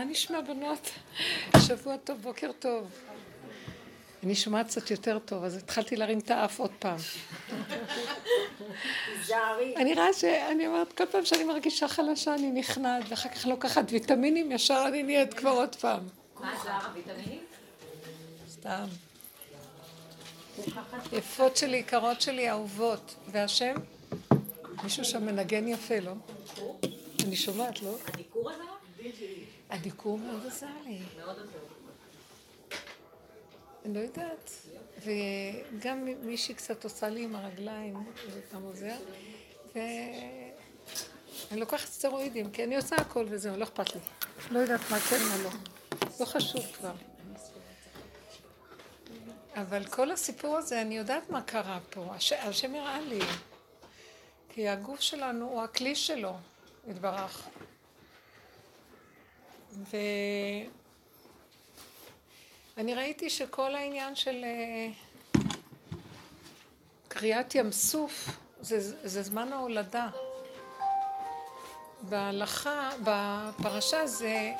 מה נשמע בנות? שבוע טוב, בוקר טוב. אני שומעת קצת יותר טוב, אז התחלתי להרים את האף עוד פעם. אני רואה שאני אומרת, כל פעם שאני מרגישה חלשה אני נכנעת, ואחר כך לוקחת ויטמינים, ישר אני נהיית כבר עוד פעם. מה זה הוויטמינים? סתם. יפות שלי, יקרות שלי, אהובות. והשם? מישהו שם מנגן יפה, לא? אני שומעת, לא? הדיקור הזה? הדיקור מאוד עזר לי. אני לא יודעת. וגם מישהי קצת עושה לי עם הרגליים, זה פעם עוזר. ואני לוקחת סטרואידים, כי אני עושה הכל וזהו, לא אכפת לי. לא יודעת מה כן, מה לא. לא חשוב כבר. אבל כל הסיפור הזה, אני יודעת מה קרה פה. הש... השם הראה לי. כי הגוף שלנו הוא הכלי שלו, יתברך. ואני ראיתי שכל העניין של אה, קריאת ים סוף זה, זה זמן ההולדה. בהלכה, בפרשה זה,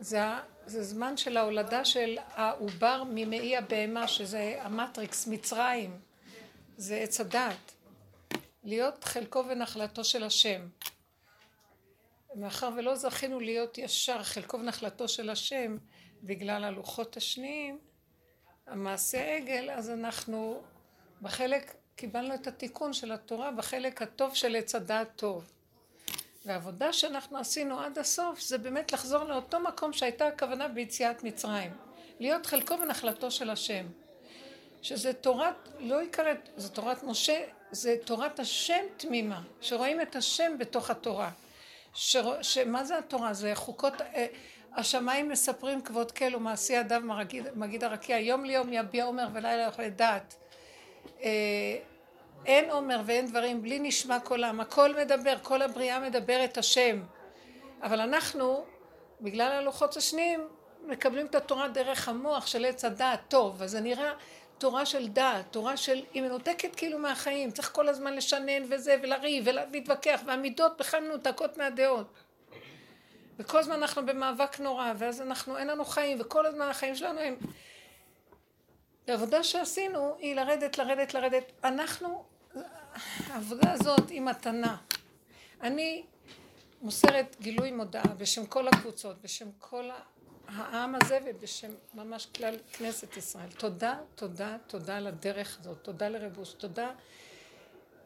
זה, זה זמן של ההולדה של העובר ממעי הבהמה, שזה המטריקס, מצרים, זה עץ הדת. להיות חלקו ונחלתו של השם. מאחר ולא זכינו להיות ישר חלקו ונחלתו של השם בגלל הלוחות השניים, המעשה עגל, אז אנחנו בחלק, קיבלנו את התיקון של התורה בחלק הטוב של עץ הדעת טוב. והעבודה שאנחנו עשינו עד הסוף זה באמת לחזור לאותו מקום שהייתה הכוונה ביציאת מצרים. להיות חלקו ונחלתו של השם. שזה תורת, לא יקראת, זה תורת משה, זה תורת השם תמימה, שרואים את השם בתוך התורה. שמה זה התורה? זה חוקות, אה, השמיים מספרים כבוד כל ומעשי אדם מגיד, מגיד הרקיע, יום ליום יביע עומר ולילה יכול לדעת. אה, אין עומר ואין דברים בלי נשמע קולם, הכל מדבר, כל הבריאה מדברת השם. אבל אנחנו, בגלל הלוחות השניים, מקבלים את התורה דרך המוח של עץ הדעת טוב, אז זה נראה תורה של דעת, תורה של, היא מנותקת כאילו מהחיים, צריך כל הזמן לשנן וזה ולריב ולהתווכח, והמידות בכלל מנותקות מהדעות. וכל הזמן אנחנו במאבק נורא, ואז אנחנו, אין לנו חיים, וכל הזמן החיים שלנו הם... העבודה שעשינו היא לרדת, לרדת, לרדת. אנחנו, העבודה הזאת היא מתנה. אני מוסרת גילוי מודעה בשם כל הקבוצות, בשם כל העם הזה ובשם ממש כלל כנסת ישראל. תודה, תודה, תודה על הדרך הזאת, תודה לרבוש, תודה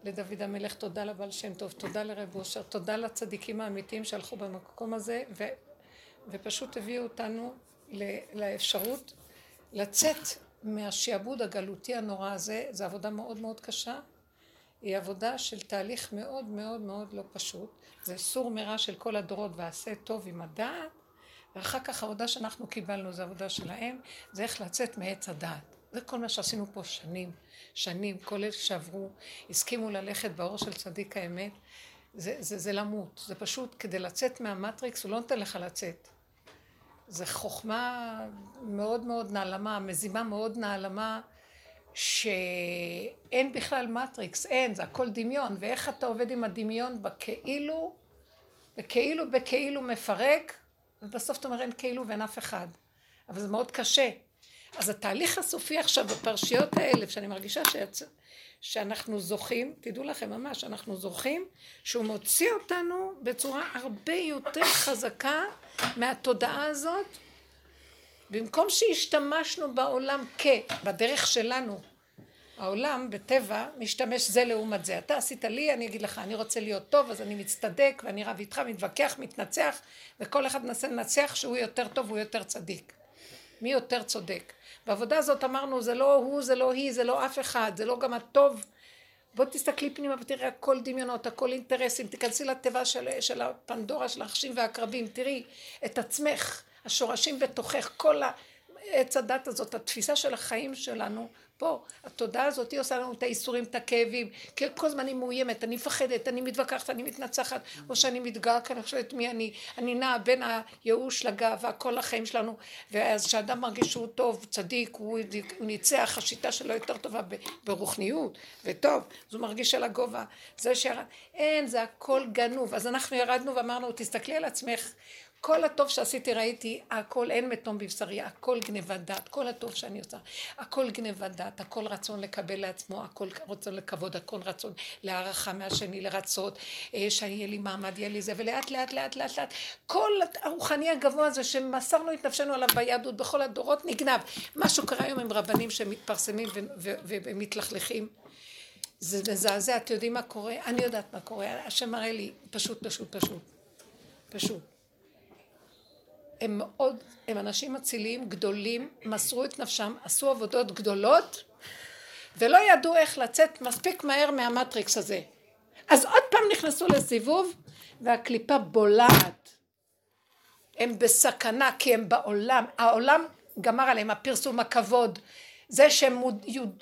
לדוד המלך, תודה לבעל שם טוב, תודה לרב אושר, תודה לצדיקים האמיתיים שהלכו במקום הזה ו, ופשוט הביאו אותנו לאפשרות לצאת מהשעבוד הגלותי הנורא הזה, זו עבודה מאוד מאוד קשה, היא עבודה של תהליך מאוד מאוד מאוד לא פשוט, זה סור מרע של כל הדורות ועשה טוב עם הדעת ואחר כך העבודה שאנחנו קיבלנו זה עבודה שלהם, זה איך לצאת מעץ הדעת. זה כל מה שעשינו פה שנים, שנים, כל אלה שעברו, הסכימו ללכת באור של צדיק האמת, זה, זה, זה למות, זה פשוט כדי לצאת מהמטריקס, הוא לא נותן לך לצאת. זה חוכמה מאוד מאוד נעלמה, מזימה מאוד נעלמה, שאין בכלל מטריקס, אין, זה הכל דמיון, ואיך אתה עובד עם הדמיון בכאילו, בכאילו בכאילו מפרק, ובסוף אתה אומר אין כאילו ואין אף אחד. אבל זה מאוד קשה. אז התהליך הסופי עכשיו בפרשיות האלה, שאני מרגישה שיצ... שאנחנו זוכים, תדעו לכם ממש, אנחנו זוכים שהוא מוציא אותנו בצורה הרבה יותר חזקה מהתודעה הזאת, במקום שהשתמשנו בעולם כ... בדרך שלנו. העולם בטבע משתמש זה לעומת זה. אתה עשית לי, אני אגיד לך, אני רוצה להיות טוב, אז אני מצטדק, ואני רב איתך, מתווכח, מתנצח, וכל אחד מנסה לנצח שהוא יותר טוב, הוא יותר צדיק. מי יותר צודק? בעבודה הזאת אמרנו, זה לא הוא, זה לא היא, זה לא אף אחד, זה לא גם הטוב. בוא תסתכלי פנימה ותראי הכל דמיונות, הכל אינטרסים, תיכנסי לתיבה של, של הפנדורה של החשים והקרבים, תראי את עצמך, השורשים בתוכך, כל העץ הדת הזאת, התפיסה של החיים שלנו, פה, התודעה הזאת היא עושה לנו את האיסורים, את הכאבים, כי כל הזמן אני מאוימת, אני מפחדת, אני מתווכחת, אני מתנצחת, או שאני מתגאה, כי אני חושבת מי אני, אני נעה בין הייאוש לגאווה, כל החיים שלנו, ואז כשאדם מרגיש שהוא טוב, צדיק, הוא, הוא ניצח, השיטה שלו יותר טובה ברוחניות, וטוב, אז הוא מרגיש על הגובה, זה שירד, אין, זה הכל גנוב, אז אנחנו ירדנו ואמרנו, תסתכלי על עצמך, כל הטוב שעשיתי ראיתי, הכל אין מתום בבשרי, הכל גניבת דעת, כל הטוב שאני עושה, הכל גניבת דעת, הכל רצון לקבל לעצמו, הכל רצון לכבוד, הכל רצון להערכה מהשני, לרצות, אה, שיהיה לי מעמד, יהיה לי זה, ולאט לאט לאט לאט לאט, כל הרוחני הגבוה הזה שמסרנו את נפשנו עליו ביהדות בכל הדורות נגנב. משהו קרה היום עם רבנים שמתפרסמים ומתלכלכים. זה מזעזע, אתם יודעים מה קורה? אני יודעת מה קורה, השם מראה לי, פשוט, פשוט, פשוט. פשוט. הם מאוד, הם אנשים אציליים גדולים, מסרו את נפשם, עשו עבודות גדולות, ולא ידעו איך לצאת מספיק מהר מהמטריקס הזה. אז עוד פעם נכנסו לסיבוב, והקליפה בולעת. הם בסכנה, כי הם בעולם, העולם גמר עליהם, הפרסום, הכבוד, זה שהם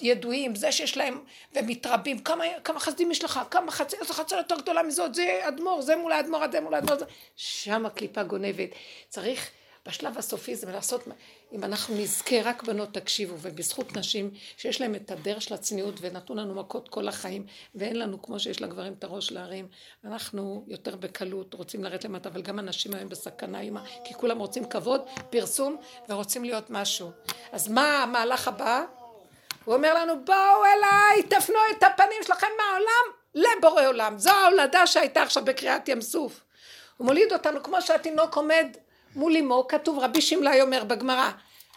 ידועים, זה שיש להם, ומתרבים, כמה, כמה חסדים יש לך, כמה חצי, איזה חצי יותר גדולה מזאת, זה אדמו"ר, זה מול האדמו"ר, זה מול האדמו"ר, שם הקליפה גונבת. צריך בשלב הסופי זה לעשות, אם אנחנו נזכה רק בנות תקשיבו, ובזכות נשים שיש להם את הדרך של הצניעות ונתנו לנו מכות כל החיים, ואין לנו כמו שיש לגברים את הראש להרים, אנחנו יותר בקלות רוצים לרדת למטה, אבל גם הנשים היום בסכנה, כי כולם רוצים כבוד, פרסום, ורוצים להיות משהו. אז מה המהלך הבא? הוא אומר לנו בואו אליי, תפנו את הפנים שלכם מהעולם לבורא עולם. זו ההולדה שהייתה עכשיו בקריאת ים סוף. הוא מוליד אותנו כמו שהתינוק עומד מול אמו, כתוב רבי שמלאי אומר בגמרא,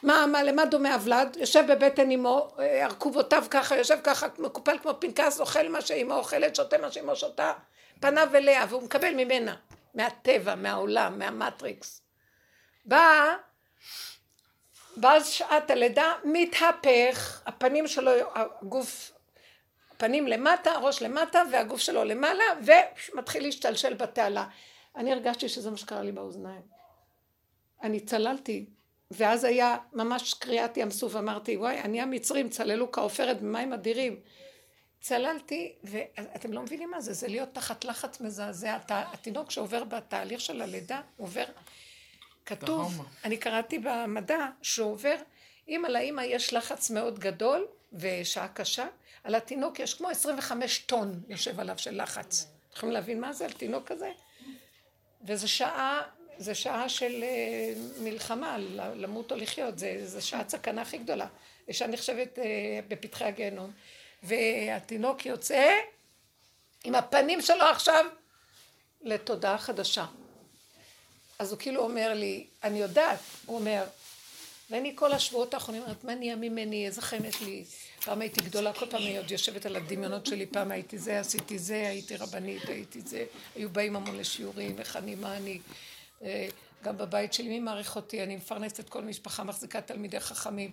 מה, מה, למה דומה הוולד? יושב בבטן אמו, ארכובותיו ככה, יושב ככה, מקופל כמו פנקס, אוכל מה שאימו אוכלת, שותה מה שאימו שותה, פניו אליה, והוא מקבל ממנה, מהטבע, מהעולם, מהמטריקס. בא, באה שעת הלידה, מתהפך, הפנים שלו, הגוף, הפנים למטה, הראש למטה, והגוף שלו למעלה, ומתחיל להשתלשל בתעלה. אני הרגשתי שזה מה שקרה לי באוזניים. אני צללתי, ואז היה ממש קריאת ים סוף, אמרתי, וואי, אני המצרים צללו כעופרת במים אדירים. צללתי, ואתם לא מבינים מה זה, זה להיות תחת לחץ מזעזע. התינוק שעובר בתהליך של הלידה, עובר, כתוב, אני קראתי במדע, שעובר, אם על האימא יש לחץ מאוד גדול, ושעה קשה, על התינוק יש כמו 25 טון יושב עליו של לחץ. יכולים להבין מה זה על תינוק כזה? וזו שעה זה שעה של אה, מלחמה, למות או לחיות, זה, זה שעת סכנה הכי גדולה. אישה נחשבת אה, בפתחי הגיהנום. והתינוק יוצא עם הפנים שלו עכשיו לתודעה חדשה. אז הוא כאילו אומר לי, אני יודעת, הוא אומר, ואני כל השבועות האחרונים אומרת, מה נהיה ממני, איזה חן יש לי. פעם הייתי גדולה, כל פעם אני עוד יושבת על הדמיונות שלי, פעם הייתי זה, עשיתי זה, הייתי רבנית, הייתי זה, היו באים המון לשיעורים, איך אני, מה אני. אה, גם בבית שלי, מי מעריך אותי? אני מפרנסת כל משפחה, מחזיקה תלמידי חכמים.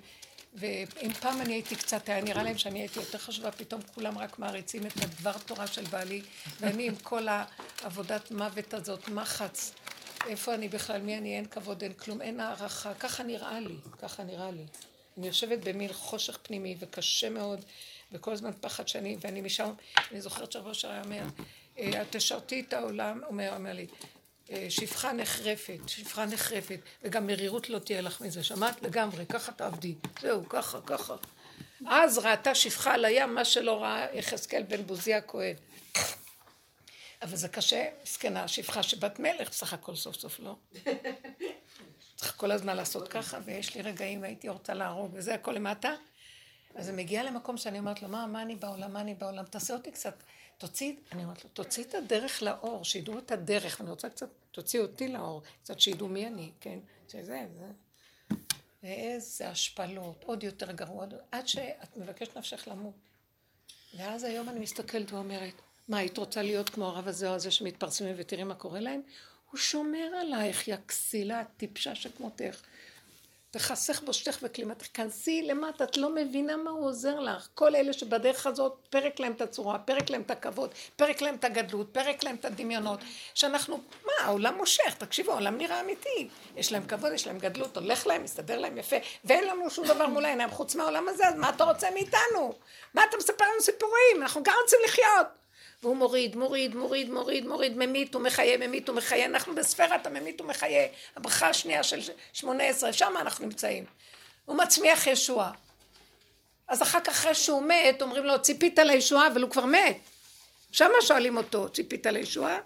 ואם פעם אני הייתי קצת, היה נראה להם שאני הייתי יותר חשובה, פתאום כולם רק מעריצים את הדבר תורה של בעלי, ואני עם כל העבודת מוות הזאת, מחץ, איפה אני בכלל, מי אני, אין כבוד, אין כלום, אין הערכה, ככה נראה לי, ככה נראה לי. אני יושבת במין חושך פנימי וקשה מאוד, וכל הזמן פחד שאני, ואני משם, אני זוכרת שהרבה שעה אומר, אה, את תשרתי את העולם, אומר, אומר לי, שפחה נחרפת, שפחה נחרפת, וגם מרירות לא תהיה לך מזה, שמעת? לגמרי, ככה תעבדי, זהו, ככה, ככה. אז ראתה שפחה על הים, מה שלא ראה יחזקאל בן בוזי הכהן. אבל זה קשה, מסכנה, שפחה שבת מלך, בסך הכל סוף סוף לא. צריך כל הזמן לעשות ככה, ויש לי רגעים, הייתי רוצה להרוג, וזה הכל למטה. אז זה מגיע למקום שאני אומרת לו, מה, מה אני בעולם, מה אני בעולם, תעשה אותי קצת. תוציא, אני אומרת לו, תוציא את הדרך לאור, שידעו את הדרך, ואני רוצה קצת, תוציא אותי לאור, קצת שידעו מי אני, כן? שזה, זה. ואיזה השפלות, עוד יותר גרוע, עד שאת מבקשת נפשך למות. ואז היום אני מסתכלת ואומרת, מה, היית רוצה להיות כמו הרב הזה או הזה שמתפרסמים ותראי מה קורה להם? הוא שומר עלייך, יא כסילה טיפשה שכמותך. וחסך בושתך וכלימתך, כנסי למטה, את לא מבינה מה הוא עוזר לך. כל אלה שבדרך הזאת, פרק להם את הצורה, פרק להם את הכבוד, פרק להם את הגדלות, פרק להם את הדמיונות, שאנחנו, מה, העולם מושך, תקשיבו, העולם נראה אמיתי. יש להם כבוד, יש להם גדלות, הולך להם, מסתדר להם יפה, ואין לנו שום דבר מול העיניים חוץ מהעולם הזה, אז מה אתה רוצה מאיתנו? מה אתה מספר לנו סיפורים? אנחנו גם רוצים לחיות. והוא מוריד, מוריד, מוריד, מוריד, מוריד, ממית ומחיה, ממית ומחיה. אנחנו בספירת הממית ומחיה, הברכה השנייה של שמונה עשרה, שם אנחנו נמצאים. הוא מצמיח ישועה. אז אחר כך אחרי שהוא מת, אומרים לו, ציפית לישועה, אבל הוא כבר מת. שמה שואלים אותו, ציפית לישועה?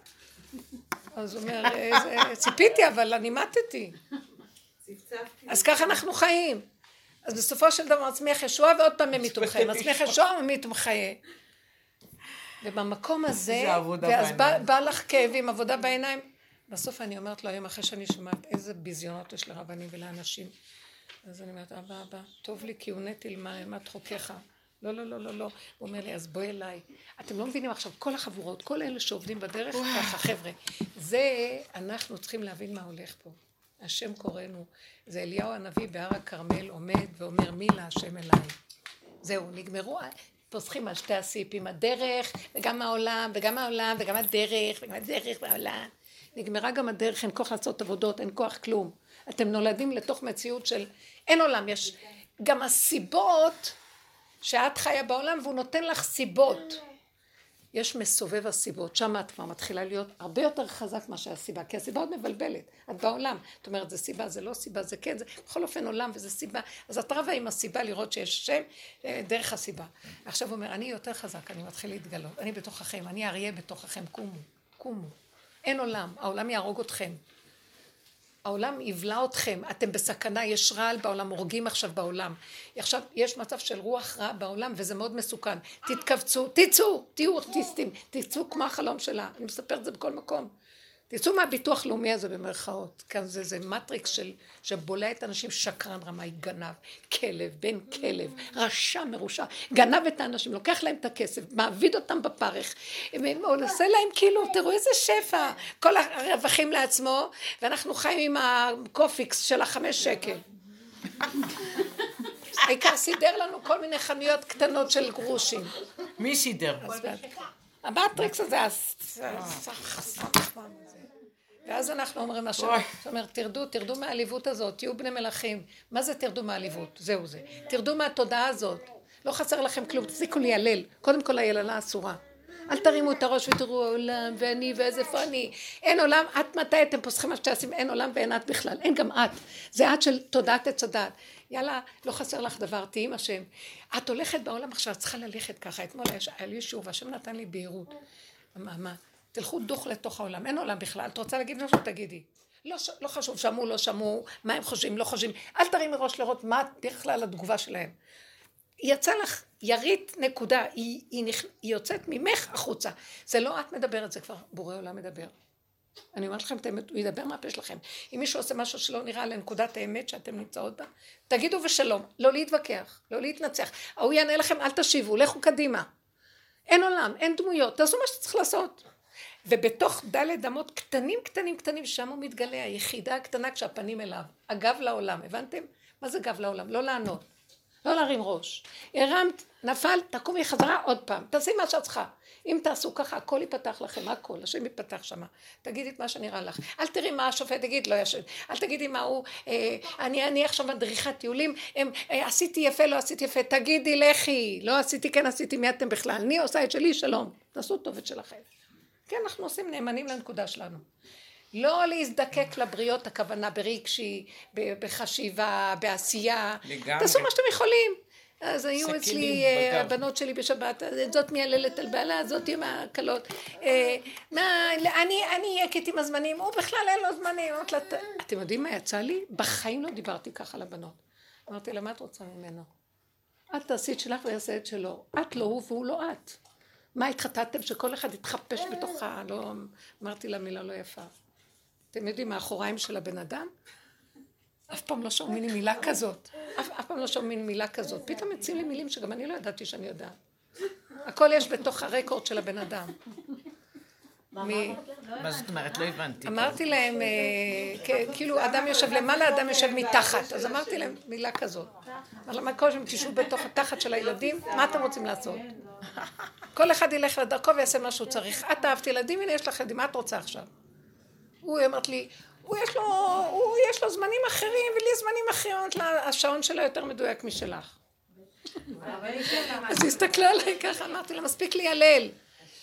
אז הוא אומר, ציפיתי, אבל אני מתתי. אז ככה אנחנו חיים. אז בסופו של דבר מצמיח ישועה ועוד פעם ממית ומחיה, מצמיח ישועה וממית ומחיה. ובמקום הזה, ואז בא, בא לך כאבים, עבודה בעיניים. בסוף אני אומרת לו היום אחרי שאני שומעת איזה ביזיונות יש לרבנים ולאנשים. אז אני אומרת, אבא, אבא, טוב לי כי הונאתי למעמד חוקיך. לא, לא, לא, לא, לא. הוא אומר לי, אז בואי אליי. אתם לא מבינים עכשיו, כל החבורות, כל אלה שעובדים בדרך, ככה, חבר'ה. זה, אנחנו צריכים להבין מה הולך פה. השם קוראנו. זה אליהו הנביא בהר הכרמל עומד ואומר, מי להשם אליי. זהו, נגמרו, פוסחים על שתי הסיפים, הדרך, וגם העולם, וגם העולם, וגם הדרך, וגם הדרך והעולם. נגמרה גם הדרך, אין כוח לעשות עבודות, אין כוח כלום. אתם נולדים לתוך מציאות של אין עולם, יש גם הסיבות שאת חיה בעולם והוא נותן לך סיבות. יש מסובב הסיבות, שם את כבר מתחילה להיות הרבה יותר חזק מאשר הסיבה, כי הסיבה עוד מבלבלת, את בעולם, את אומרת זה סיבה, זה לא סיבה, זה כן, זה בכל אופן עולם וזה סיבה, אז את רבה עם הסיבה לראות שיש שם אה, דרך הסיבה. עכשיו הוא אומר, אני יותר חזק, אני מתחיל להתגלות, אני בתוככם, אני אריה בתוככם, קומו, קומו. אין עולם, העולם יהרוג אתכם. העולם יבלע אתכם, אתם בסכנה, יש רעל בעולם, הורגים עכשיו בעולם. עכשיו, יש מצב של רוח רע בעולם וזה מאוד מסוכן. תתכווצו, תצאו, תהיו אוטיסטים, תצאו כמו החלום שלה. אני מספרת את זה בכל מקום. תצאו מהביטוח לאומי הזה במרכאות. כאן זה, זה מטריקס של, שבולע את האנשים שקרן רמאי, גנב, כלב, בן כלב, רשע מרושע, גנב את האנשים, לוקח להם את הכסף, מעביד אותם בפרך, עושה להם כאילו, תראו איזה שפע, כל הרווחים לעצמו, ואנחנו חיים עם הקופיקס של החמש שקל. העיקר סידר לנו כל מיני חנויות קטנות של גרושים. מי סידר? המטריקס הזה, ואז אנחנו אומרים השם, זאת אומרת, תרדו, תרדו מהעליבות הזאת, תהיו בני מלכים. מה זה תרדו מהעליבות? זהו זה. תרדו מהתודעה הזאת. לא חסר לכם כלום, תפסיקו להילל. קודם כל היללה אסורה. אל תרימו את הראש ותראו העולם ואני ואיזה איפה אני. אין עולם, את מתי אתם פוסחים על שתעשים, אין עולם ואין את בכלל. אין גם את. זה את של תודעת עץ הדעת. יאללה, לא חסר לך דבר, תהיי עם השם. את הולכת בעולם עכשיו, את צריכה ללכת ככה. אתמול היה לי שיעור והשם נתן לי בהירות. מה, מה? תלכו דוך לתוך העולם, אין עולם בכלל, את רוצה להגיד משהו? תגידי. לא, לא חשוב, שמעו, לא שמעו, מה הם חושבים, לא חושבים, אל תרימי ראש לראות מה בכלל התגובה שלהם. יצא לך ירית נקודה, היא, היא, נכ... היא יוצאת ממך החוצה. זה לא את מדברת, זה כבר בורא עולם מדבר. אני אומרת לכם את האמת, הוא ידבר מהפה שלכם. אם מישהו עושה משהו שלא נראה לנקודת האמת שאתם נמצאות בה, תגידו ושלום, לא להתווכח, לא להתנצח. ההוא יענה לכם, אל תשיבו, לכו קדימה. אין עולם, אין דמויות, תעשו מה שצריך לעשות. ובתוך דלת אמות קטנים קטנים קטנים, שם הוא מתגלה, היחידה הקטנה כשהפנים אליו, הגב לעולם, הבנתם? מה זה גב לעולם? לא לענות, לא להרים ראש. הרמת, נפלת, תקומי חזרה עוד פעם, תעשי מה שאת צריכה. אם תעשו ככה, הכל ייפתח לכם, הכל, השם ייפתח שמה. תגידי את מה שנראה לך. אל תראי מה השופט יגיד, לא ישן. אל תגידי מה הוא, אה, אני, אני עכשיו מדריכת טיולים, הם, אה, עשיתי יפה, לא עשיתי יפה, תגידי לכי, לא עשיתי, כן עשיתי, מי אתם בכלל? אני עושה את שלי, שלום. תעשו טוב את שלכם. כן, אנחנו עושים נאמנים לנקודה שלנו. לא להזדקק לבריות, הכוונה ברגשי, בחשיבה, בעשייה. לגמרי. תעשו מה שאתם יכולים. אז היו אצלי אה, הבנות שלי בשבת, זאת מייללת על בעלה, זאת עם הקלות. אה, אני יקט עם הזמנים, הוא בכלל אין לו זמנים. אתם יודעים מה יצא לי? בחיים לא דיברתי ככה לבנות. אמרתי לה, מה את רוצה ממנו? את תעשי את שלך ויעשה את שלו. את לא הוא והוא לא את. מה התחתנתם שכל אחד יתחפש בתוכה? לא, אמרתי לה מילה לא יפה. אתם יודעים, מאחוריים של הבן אדם? אף פעם לא שומעים מילה כזאת. אף, אף פעם לא שומעים מילה כזאת. פתאום מציעים לי מילים שגם אני לא ידעתי שאני יודעת. הכל יש בתוך הרקורד של הבן אדם. מה זאת אומרת? לא הבנתי. אמרתי להם, אה, כאילו אדם יושב למעלה, אדם יושב מתחת. אז אמרתי להם מילה כזאת. אבל מה קודם תשבו בתוך התחת של הילדים, מה אתם רוצים לעשות? כל אחד ילך לדרכו ויעשה מה שהוא צריך. את אהבת ילדים, הנה יש לך ילדים, מה את רוצה עכשיו? הוא אמרת לי, הוא יש לו, הוא יש לו זמנים אחרים, ולי זמנים אחרים, אמרת לה, השעון שלו יותר מדויק משלך. אז הסתכלה עליי ככה, אמרתי לה, מספיק לי הלל.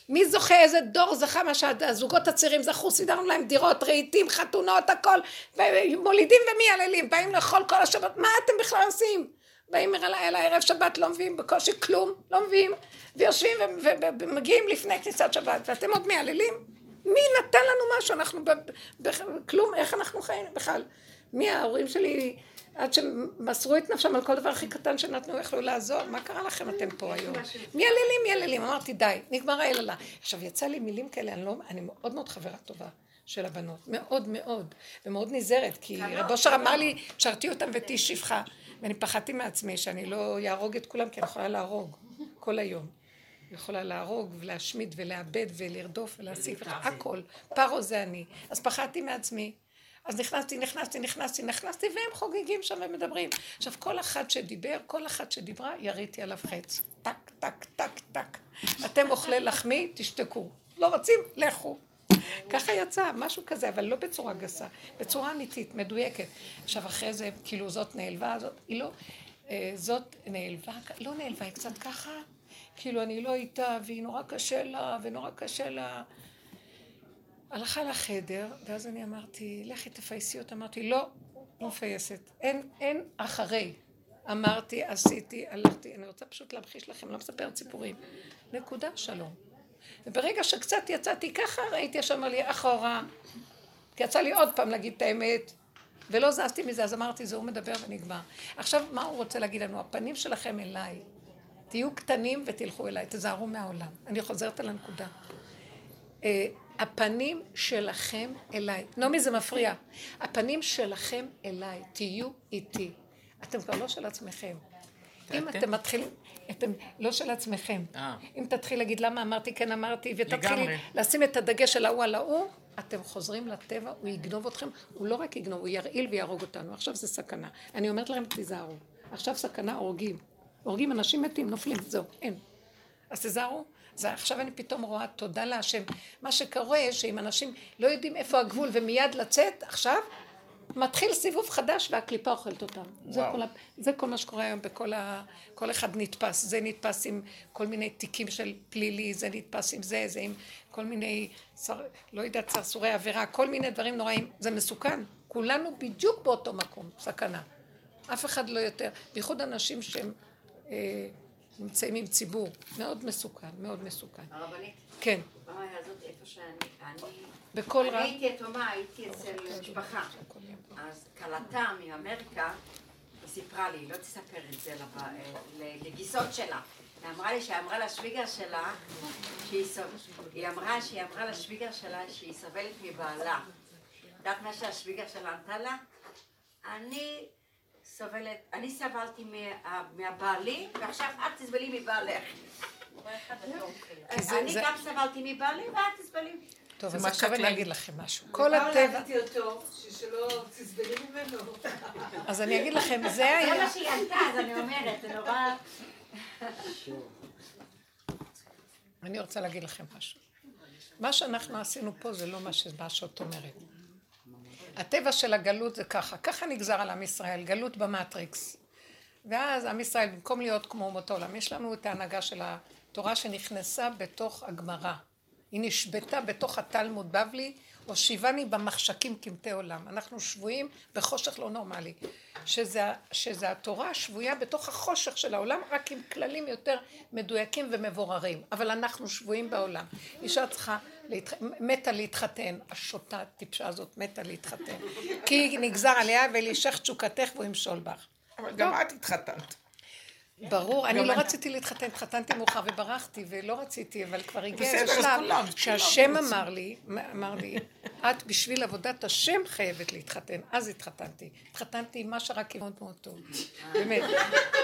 מי זוכה, איזה דור זכה מה שהזוגות הצעירים זכו, סידרנו להם דירות, רהיטים, חתונות, הכל, ומולידים ומייללים, באים לאכול כל השבת, מה אתם בכלל עושים? באים אל הערב שבת, לא מביאים בקושי כלום, לא מביאים, ויושבים ומגיעים לפני כניסת שבת, ואתם עוד מייללים? מי נתן לנו משהו? אנחנו בכלום, איך אנחנו חיים בכלל? מי ההורים שלי, עד שמסרו את נפשם על כל דבר הכי קטן שנתנו, יכלו לעזור? מה קרה לכם אתם פה היום? מי יללים, מי יללים? אמרתי, די, נגמר היללה. עכשיו, יצא לי מילים כאלה, אני, לא, אני מאוד מאוד חברה טובה. של הבנות, מאוד מאוד, ומאוד נזהרת, כי רב אושר אמר לי, שרתי אותם ותהי שפחה, ואני פחדתי מעצמי שאני לא יהרוג את כולם, כי אני יכולה להרוג כל היום. יכולה להרוג ולהשמיד ולאבד ולרדוף ולהשיג הכל. פרו זה אני. אז פחדתי מעצמי. אז נכנסתי, נכנסתי, נכנסתי, נכנסתי, והם חוגגים שם ומדברים. עכשיו, כל אחד שדיבר, כל אחת שדיברה, יריתי עליו חץ. טק, טק, טק, טק. אתם אוכלי לחמי, תשתקו. לא רוצים, לכו. ככה יצא, משהו כזה, אבל לא בצורה גסה, בצורה אמיתית, מדויקת. עכשיו, אחרי זה, כאילו, זאת נעלבה, זאת, היא לא, אה, זאת נעלבה, לא נעלבה, היא קצת ככה, כאילו אני לא איתה, והיא נורא קשה לה, ונורא קשה לה. הלכה לחדר, ואז אני אמרתי, לכי תפייסי אותה. אמרתי, לא, לא מפייסת. אין, אין אחרי. אמרתי, עשיתי, הלכתי. אני רוצה פשוט להמחיש לכם, לא מספרת סיפורים. נקודה, שלום. וברגע שקצת יצאתי ככה, ראיתי ישר לי אחורה. כי יצא לי עוד פעם להגיד את האמת, ולא זזתי מזה, אז אמרתי, זה הוא מדבר ונגמר. עכשיו, מה הוא רוצה להגיד לנו? הפנים שלכם אליי. תהיו קטנים ותלכו אליי, תזהרו מהעולם. אני חוזרת על הנקודה. Uh, הפנים שלכם אליי. נעמי זה מפריע. הפנים שלכם אליי, תהיו איתי. אתם כבר לא של עצמכם. אם אתם מתחילים, אתם לא של עצמכם. אה. אם תתחיל להגיד למה אמרתי, כן אמרתי, ותתחיל לשים את הדגש של ההוא על ההוא, אתם חוזרים לטבע, הוא יגנוב אתכם, הוא לא רק יגנוב, הוא ירעיל ויהרוג אותנו. עכשיו זה סכנה. אני אומרת לכם, תיזהרו. עכשיו סכנה הורגים. הורגים אנשים מתים, נופלים, זהו, אין. אז תיזהרו. זה עכשיו אני פתאום רואה תודה להשם. מה שקורה, שאם אנשים לא יודעים איפה הגבול ומיד לצאת, עכשיו, מתחיל סיבוב חדש והקליפה אוכלת אותם. זה כל. זה כל מה שקורה היום בכל ה... כל אחד נתפס. זה נתפס עם כל מיני תיקים של פלילי, זה נתפס עם זה, זה עם כל מיני, שר... לא יודעת, סרסורי עבירה, כל מיני דברים נוראים. זה מסוכן. כולנו בדיוק באותו מקום, סכנה. אף אחד לא יותר. בייחוד אנשים שהם נמצאים עם ציבור. מאוד מסוכן, מאוד מסוכן. הרבנית? כן. הזאת, איפה שאני, אני... בכל רב? אני הייתי יתומה, הייתי אצל משפחה. אז כלתה מאמריקה, היא סיפרה לי, לא תספר את זה לגיסות שלה. היא אמרה לי שהיא אמרה לשוויגר שלה, היא אמרה שהיא אמרה לשוויגר שלה שהיא סובלת מבעלה. יודעת מה שהשוויגר שלה ענתה לה? אני סובלת, אני סבלתי מהבעלי, ועכשיו את תסבלי מבעלך. אני גם סבלתי מבעלי, ואת תסבלי. טוב, אז עכשיו אני אגיד לכם משהו. כל הטבע... שלא תסבלי ממנו. אז אני אגיד לכם, זה היה... זה מה שהיא עלתה, אז אני אומרת, זה נורא... אני רוצה להגיד לכם משהו. מה שאנחנו עשינו פה זה לא מה שאת אומרת. הטבע של הגלות זה ככה, ככה נגזר על עם ישראל, גלות במטריקס. ואז עם ישראל, במקום להיות כמו אומות העולם, יש לנו את ההנהגה של התורה שנכנסה בתוך הגמרא. היא נשבתה בתוך התלמוד בבלי, הושיבני במחשכים קמטי עולם. אנחנו שבויים בחושך לא נורמלי. שזה, שזה התורה שבויה בתוך החושך של העולם, רק עם כללים יותר מדויקים ומבוררים. אבל אנחנו שבויים בעולם. אישה צריכה, להתח... מתה להתחתן, השוטה הטיפשה הזאת מתה להתחתן. כי נגזר עליה ולהישך תשוקתך והוא ימשול בך. אבל גם את התחתנת. ברור, אני לא רציתי להתחתן, התחתנתי מאוחר וברחתי ולא רציתי, אבל כבר הגיע איזה שלב שהשם אמר לי, אמר לי, את בשביל עבודת השם חייבת להתחתן, אז התחתנתי. התחתנתי עם מה שרק מאוד מאוד טוב, באמת.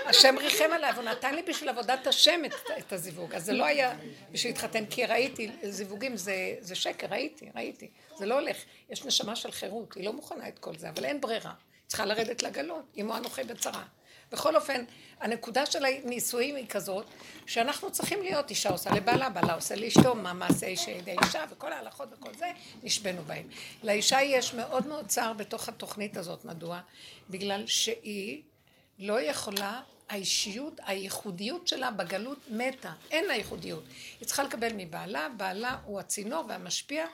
השם ריחם עליי, הוא נתן לי בשביל עבודת השם את הזיווג, אז זה לא היה בשביל להתחתן, כי ראיתי, זיווגים זה שקר, ראיתי, ראיתי. זה לא הולך, יש נשמה של חירות, היא לא מוכנה את כל זה, אבל אין ברירה. צריכה לרדת לגלות, אמו אנוכי בצרה. בכל אופן, הנקודה של הנישואים היא כזאת, שאנחנו צריכים להיות, אישה עושה לבעלה, בעלה עושה לאשתו, מה מעשה אישה ידי אישה, וכל ההלכות וכל זה, נשבנו בהם. לאישה יש מאוד מאוד צער בתוך התוכנית הזאת, מדוע? בגלל שהיא לא יכולה, האישיות, הייחודיות שלה בגלות מתה, אין לה ייחודיות. היא צריכה לקבל מבעלה, בעלה הוא הצינור והמשפיע,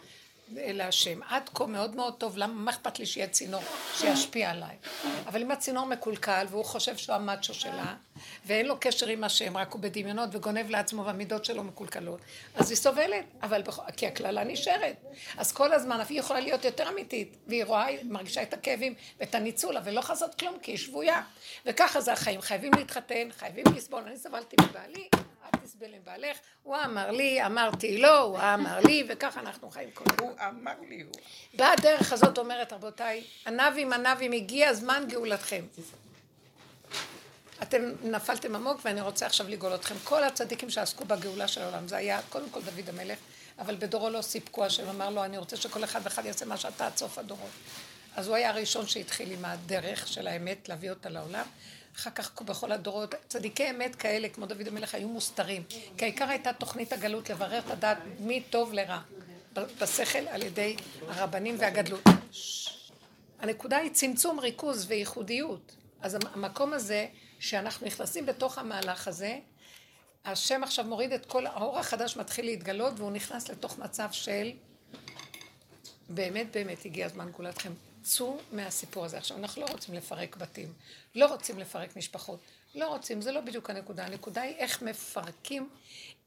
להשם. עד כה מאוד מאוד טוב, למה מה אכפת לי שיהיה צינור שישפיע עליי? אבל אם הצינור מקולקל והוא חושב שהוא המאצ'ו שלה, ואין לו קשר עם השם, רק הוא בדמיונות וגונב לעצמו והמידות שלו מקולקלות, אז היא סובלת, אבל בכ... כי הקללה נשארת. אז כל הזמן היא יכולה להיות יותר אמיתית, והיא רואה, היא מרגישה את הכאבים ואת הניצול, אבל לא חזות כלום, כי היא שבויה. וככה זה החיים, חייבים להתחתן, חייבים לסבול. אני סבלתי מבעלי, אל תסבל עם בעלך, הוא אמר לי, אמרתי לו, הוא אמר לי, וככה אנחנו חיים כל הוא אמר לי, הוא... באה הדרך הזאת אומרת, רבותיי, ענבים ענבים, הגיע זמן גאולתכם. אתם נפלתם עמוק ואני רוצה עכשיו לגאול אתכם. כל הצדיקים שעסקו בגאולה של העולם, זה היה קודם כל דוד המלך, אבל בדורו לא סיפקו, השם אמר לו, אני רוצה שכל אחד ואחד יעשה מה שאתה עד סוף הדורות. אז הוא היה הראשון שהתחיל עם הדרך של האמת, להביא אותה לעולם. אחר כך בכל הדורות, צדיקי אמת כאלה, כמו דוד המלך, היו מוסתרים. כי העיקר הייתה תוכנית הגלות לברר את הדעת מטוב לרע. בשכל על ידי הרבנים והגדלות. הנקודה היא צמצום ריכוז וייחודיות. אז המקום הזה שאנחנו נכנסים בתוך המהלך הזה, השם עכשיו מוריד את כל, האור החדש מתחיל להתגלות והוא נכנס לתוך מצב של באמת באמת הגיע הזמן גאולתכם. צאו מהסיפור הזה. עכשיו, אנחנו לא רוצים לפרק בתים, לא רוצים לפרק משפחות, לא רוצים, זה לא בדיוק הנקודה. הנקודה היא איך מפרקים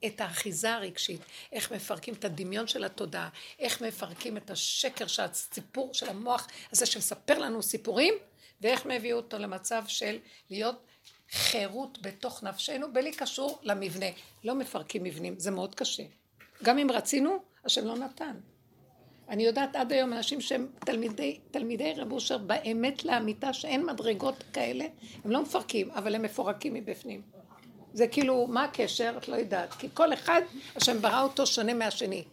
את האחיזה הרגשית, איך מפרקים את הדמיון של התודעה, איך מפרקים את השקר של הסיפור של המוח הזה שמספר לנו סיפורים, ואיך מביאו אותו למצב של להיות חירות בתוך נפשנו, בלי קשור למבנה. לא מפרקים מבנים, זה מאוד קשה. גם אם רצינו, השם לא נתן. אני יודעת עד היום אנשים שהם תלמידי, תלמידי רב אושר באמת לאמיתה שאין מדרגות כאלה, הם לא מפרקים, אבל הם מפורקים מבפנים. זה כאילו, מה הקשר? את לא יודעת. כי כל אחד, השם ברא אותו שונה מהשני.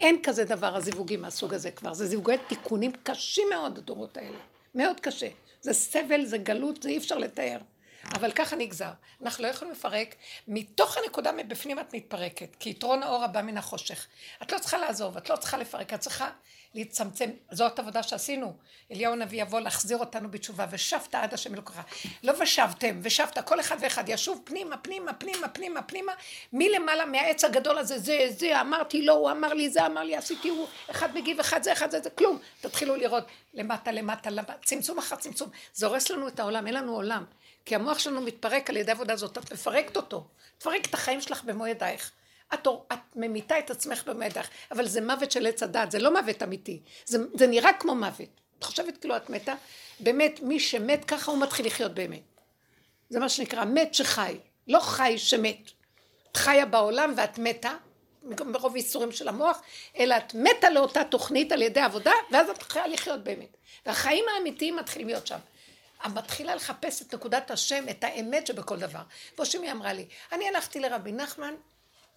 אין כזה דבר, הזיווגים מהסוג הזה כבר. זה זיווגי תיקונים קשים מאוד, הדורות האלה. מאוד קשה. זה סבל, זה גלות, זה אי אפשר לתאר. אבל ככה נגזר. אנחנו לא יכולים לפרק, מתוך הנקודה מבפנים את מתפרקת, כי יתרון האור הבא מן החושך. את לא צריכה לעזוב, את לא צריכה לפרק, את צריכה להצטמצם, זאת עבודה שעשינו. אליהו הנביא יבוא להחזיר אותנו בתשובה, ושבת עד השם אלוקיך. לא ושבתם, ושבת, כל אחד ואחד ישוב פנימה, פנימה, פנימה, פנימה, פנימה, מלמעלה מהעץ הגדול הזה, זה, זה, אמרתי לו, הוא אמר לי, זה אמר לי, עשיתי, הוא, אחד מגיב, אחד זה, אחד זה, זה, כלום. תתחילו לראות למטה, למטה, למטה, צמצום אחר צמצום. זה הורס לנו את העולם, אין לנו עולם. כי המוח שלנו מתפרק על ידי עבודה הזאת, את מפרקת אותו. תפרק את החיים שלך במו ידייך. את, את ממיתה את עצמך במו ידייך, אבל זה מוות של עץ הדת, זה לא מוות אמיתי. זה, זה נראה כמו מוות. את חושבת כאילו את מתה? באמת, מי שמת ככה הוא מתחיל לחיות באמת. זה מה שנקרא מת שחי, לא חי שמת. את חיה בעולם ואת מתה, ברוב ייסורים של המוח, אלא את מתה לאותה תוכנית על ידי עבודה, ואז את יכולה לחיות באמת. והחיים האמיתיים מתחילים להיות שם. מתחילה לחפש את נקודת השם, את האמת שבכל דבר. והשמי אמרה לי, אני הלכתי לרבי נחמן,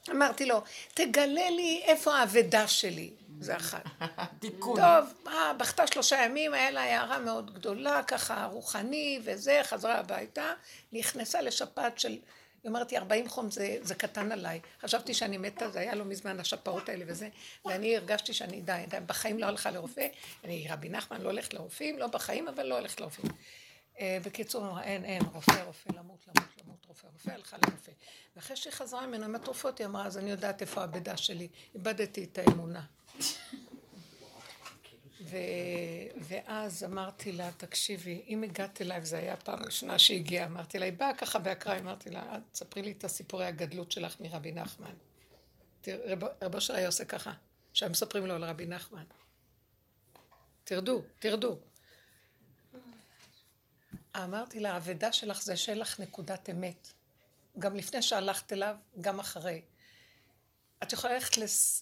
אמרתי לו, תגלה לי איפה האבדה שלי. זה אחת. תיקון. טוב, בכתה שלושה ימים, היה לה הערה מאוד גדולה, ככה רוחני וזה, חזרה הביתה, נכנסה לשפעת של, היא אומרת לי, 40 חום זה, זה קטן עליי. חשבתי שאני מתה, זה היה לא מזמן השפעות האלה וזה, ואני הרגשתי שאני די, די, בחיים לא הלכה לרופא, אני רבי נחמן לא הולכת לרופאים, לא בחיים, אבל לא הולכת לרופאים. אה, בקיצור, אין, אין, רופא, רופא, למות, למות, למות, רופא, רופא, הלכה לרופא. ואחרי שהיא חזרה ממנו עם התרופות, היא אמרה, אז אני יודעת איפה האבדה שלי, איבדתי את האמונה. ו... ואז אמרתי לה, תקשיבי, אם הגעת אליי, וזו הייתה פעם ראשונה שהגיעה, אמרתי לה, היא באה ככה באקראי, אמרתי לה, תספרי לי את הסיפורי הגדלות שלך מרבי נחמן. רבו אושר היה עושה ככה, שהיו מספרים לו על רבי נחמן. תרדו, תרדו. אמרתי לה, האבדה שלך זה שאין לך נקודת אמת. גם לפני שהלכת אליו, גם אחרי. את יכולה ללכת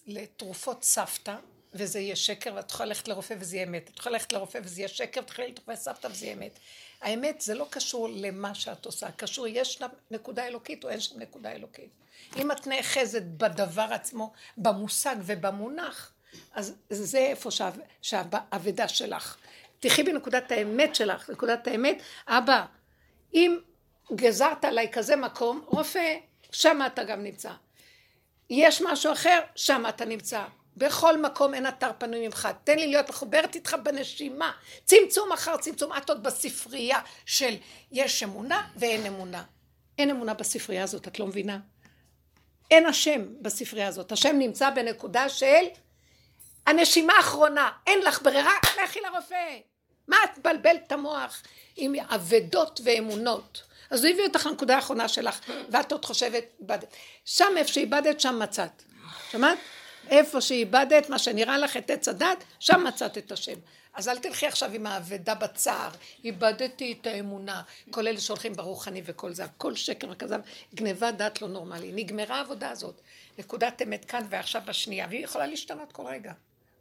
לתרופות סבתא, וזה יהיה שקר, ואת יכולה ללכת לרופא וזה יהיה אמת. את יכולה ללכת לרופא וזה יהיה שקר, ואת יכולה ללכת לרופא סבתא וזה יהיה אמת. האמת זה לא קשור למה שאת עושה, קשור, יש שם נקודה אלוקית או אין שם נקודה אלוקית. אם את נאחזת בדבר עצמו, במושג ובמונח, אז זה איפה שהאבדה שלך. תחי בנקודת האמת שלך, נקודת האמת, אבא, אם גזרת עליי כזה מקום, רופא, שם אתה גם נמצא. יש משהו אחר, שם אתה נמצא. בכל מקום אין אתר פנוי ממך. תן לי להיות מחוברת איתך בנשימה. צמצום אחר צמצום. את עוד בספרייה של יש אמונה ואין אמונה. אין אמונה בספרייה הזאת, את לא מבינה? אין השם בספרייה הזאת. השם נמצא בנקודה של הנשימה האחרונה, אין לך ברירה, לכי לרופא. מה את מבלבלת את המוח עם אבדות ואמונות? אז הוא הביא אותך לנקודה האחרונה שלך, ואת עוד חושבת, איבדת. שם איפה שאיבדת, שם מצאת. שמעת? איפה שאיבדת, מה שנראה לך את עץ הדת, שם מצאת את השם. אז אל תלכי עכשיו עם האבדה בצער, איבדתי את האמונה, כל אלה שהולכים ברוחני וכל זה, הכל שקר וכזב, גניבת דעת לא נורמלי. נגמרה העבודה הזאת. נקודת אמת כאן ועכשיו בשנייה, והיא יכולה להשתנות כל רגע.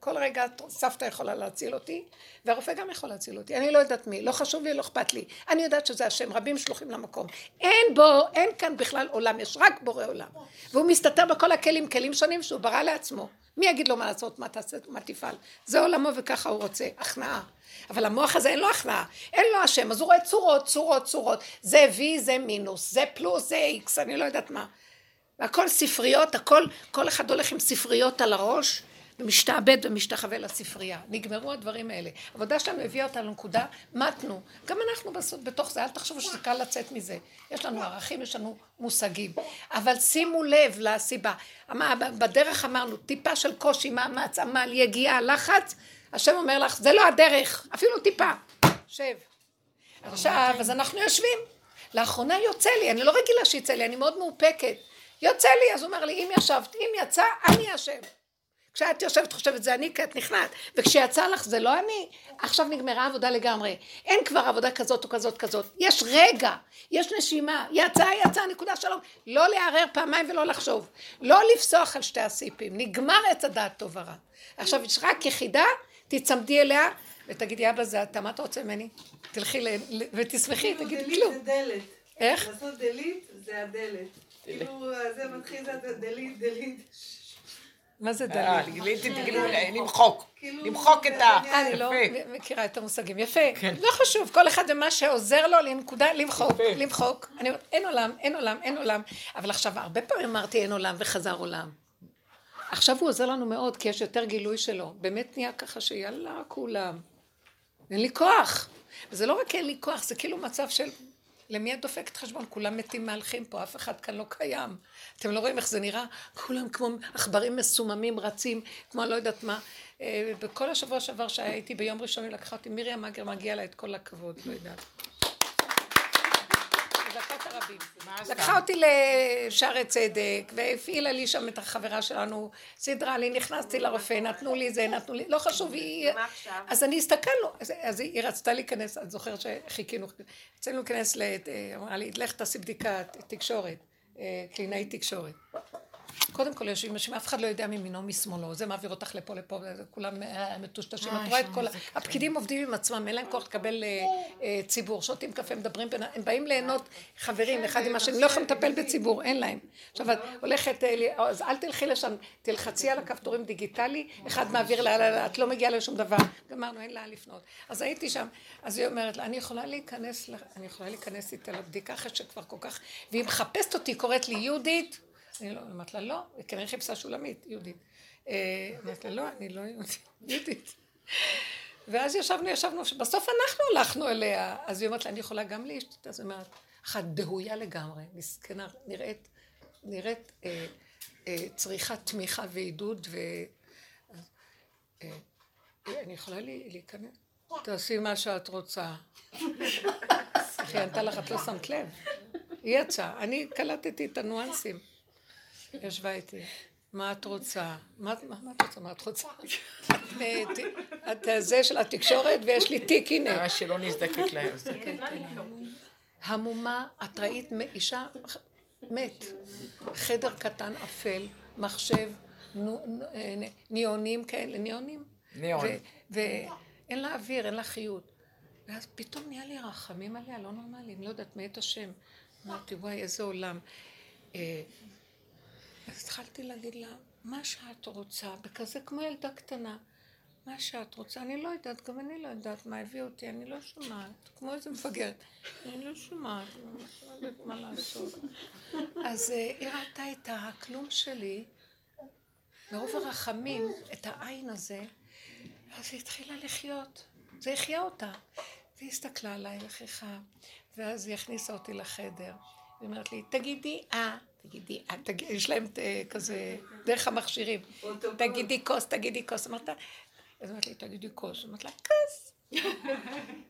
כל רגע סבתא יכולה להציל אותי, והרופא גם יכול להציל אותי. אני לא יודעת מי, לא חשוב לי, לא אכפת לי. אני יודעת שזה השם, רבים שלוחים למקום. אין בו, אין כאן בכלל עולם, יש רק בורא עולם. והוא מסתתר בכל הכלים, כלים שונים שהוא ברא לעצמו. מי יגיד לו מה לעשות, מה תעשה, מה תפעל? זה עולמו וככה הוא רוצה, הכנעה. אבל המוח הזה אין לו הכנעה, אין לו השם, אז הוא רואה צורות, צורות, צורות. זה וי, זה מינוס, זה פלוס, זה איקס, אני לא יודעת מה. והכל ספריות, הכל, כל אחד הולך עם ספריות על הראש, ומשתעבד ומשתחווה לספרייה. נגמרו הדברים האלה. העבודה שלנו הביאה אותנו לנקודה, מתנו. גם אנחנו בסוף, בתוך זה, אל תחשבו שזה קל לצאת מזה. יש לנו ערכים, יש לנו מושגים. אבל שימו לב לסיבה. בדרך אמרנו, טיפה של קושי, מאמץ, עמל, יגיעה, לחץ, השם אומר לך, זה לא הדרך, אפילו טיפה. שב. עכשיו, אז אנחנו יושבים. לאחרונה יוצא לי, אני לא רגילה שיצא לי, אני מאוד מאופקת. יוצא לי, אז הוא אומר לי, אם ישבת, אם יצא, אני אשם. כשאת יושבת חושבת זה אני כי את נכנעת. וכשיצא לך זה לא אני. עכשיו נגמרה עבודה לגמרי. אין כבר עבודה כזאת או כזאת כזאת. יש רגע יש נשימה. יצא יצא נקודה שלום. לא לערער פעמיים ולא לחשוב. לא לפסוח על שתי הסיפים. נגמר עץ הדעת טוב ורע. עכשיו יש רק יחידה תצמדי אליה ותגידי אבא זה אתה מה אתה רוצה ממני? תלכי ותשמחי תגידי כלום. איך? לעשות דלית זה הדלת. כאילו זה מתחיל זה דלית דלית מה זה אה, דלית? גיליתי, תגידו, למחוק. כאילו, למחוק את ה... אני לא מכירה את המושגים. יפה. כן. לא חשוב, כל אחד ומה שעוזר לו לנקודה, למחוק, למחוק. אני אומרת, אין עולם, אין עולם, אין עולם. אבל עכשיו, הרבה פעמים אמרתי אין עולם וחזר עולם. עכשיו הוא עוזר לנו מאוד, כי יש יותר גילוי שלו. באמת נהיה ככה שיאללה, כולם. אין לי כוח. וזה לא רק אין לי כוח, זה כאילו מצב של למי את דופקת חשבון? כולם מתים מהלכים פה, אף אחד כאן לא קיים. אתם לא רואים איך זה נראה? כולם כמו עכברים מסוממים, רצים, כמו לא יודעת מה. אה, בכל השבוע שעבר שהייתי ביום ראשון, היא לקחה אותי, מרים מגר, מגיע לה את כל הכבוד, לא יודעת. הרבים. לקחה אותי לשערי צדק, והפעילה לי שם את החברה שלנו, סידרה לי, נכנסתי לרופא, נתנו לי זה, נתנו לי, לא חשוב, היא... אז אני הסתכלנו, אז היא רצתה להיכנס, את זוכרת שחיכינו, רצינו להיכנס, אמרה לי, לך תעשי בדיקת תקשורת, אה, קלינאי תקשורת. קודם כל יושבים אנשים, אף אחד לא יודע מימינו משמאלו, זה מעביר אותך לפה לפה, כולם אה, מטושטשים, את רואה את כל, הפקידים עובדים עם עצמם, אין להם כוח לקבל אה, אה, ציבור, שותים קפה, מדברים, הם באים ליהנות חברים אחד עם השני, לא יכולים לטפל בציבור, אין להם. עכשיו את הולכת, אז אל תלכי לשם, תלחצי על הכפתורים דיגיטלי, אחד מעביר לה, את לא מגיעה לשום דבר, גמרנו, אין לאן לפנות. אז הייתי שם, אז היא אומרת לה, אני יכולה להיכנס, אני יכולה להיכנס איתה לבדיקה אחרי שכבר כל כך, והיא מחפשת אותי, קוראת לי יהודית, אני לא, אמרת לה, לא, היא כנראה חיפשה שולמית, יהודית. אה, אמרת לה, לא, אני לא יהודית. ואז ישבנו, ישבנו, בסוף אנחנו הלכנו אליה. אז היא אומרת לה, אני יכולה גם להשתתף? אז היא אומרת, אחת דהויה לגמרי, מסכנה, נראית, נראית אה, אה, צריכת תמיכה ועידוד, ו... אה, אני יכולה להיכנס? תעשי מה שאת רוצה. היא ענתה לך, את לא שמת לב. היא יצאה, אני קלטתי את הניואנסים. ישבה איתי. מה את רוצה? מה, מה, מה את רוצה? מה את רוצה? את זה של התקשורת ויש לי תיק, הנה. מה שלא נזדקק להם. המומה, את ראית אישה מת. חדר קטן אפל, מחשב, ניאונים כאלה, ניאונים. ניאון. ואין לה אוויר, אין לה חיות. ואז פתאום נהיה לי רחמים עליה, לא נורמלי, אני לא יודעת מאת השם. אמרתי, וואי, איזה עולם. אז התחלתי להגיד לה, מה שאת רוצה, בכזה כמו ילדה קטנה, מה שאת רוצה, אני לא יודעת, גם אני לא יודעת מה הביא אותי, אני לא שומעת, כמו איזה מפגרת, אני לא שומעת, אני לא יודעת מה לעשות. אז אה, היא ראתה את הכלום שלי, מרוב הרחמים, את העין הזה, אז היא התחילה לחיות, זה החיה אותה. והיא הסתכלה עליי לכיחה, ואז היא הכניסה אותי לחדר. היא אומרת לי, תגידי אה, תגידי אה, תגיד, יש להם אה, כזה, דרך המכשירים, תגידי כוס, תגידי כוס, אמרת, אז אמרת לי, תגידי כוס, אמרת לה, כוס,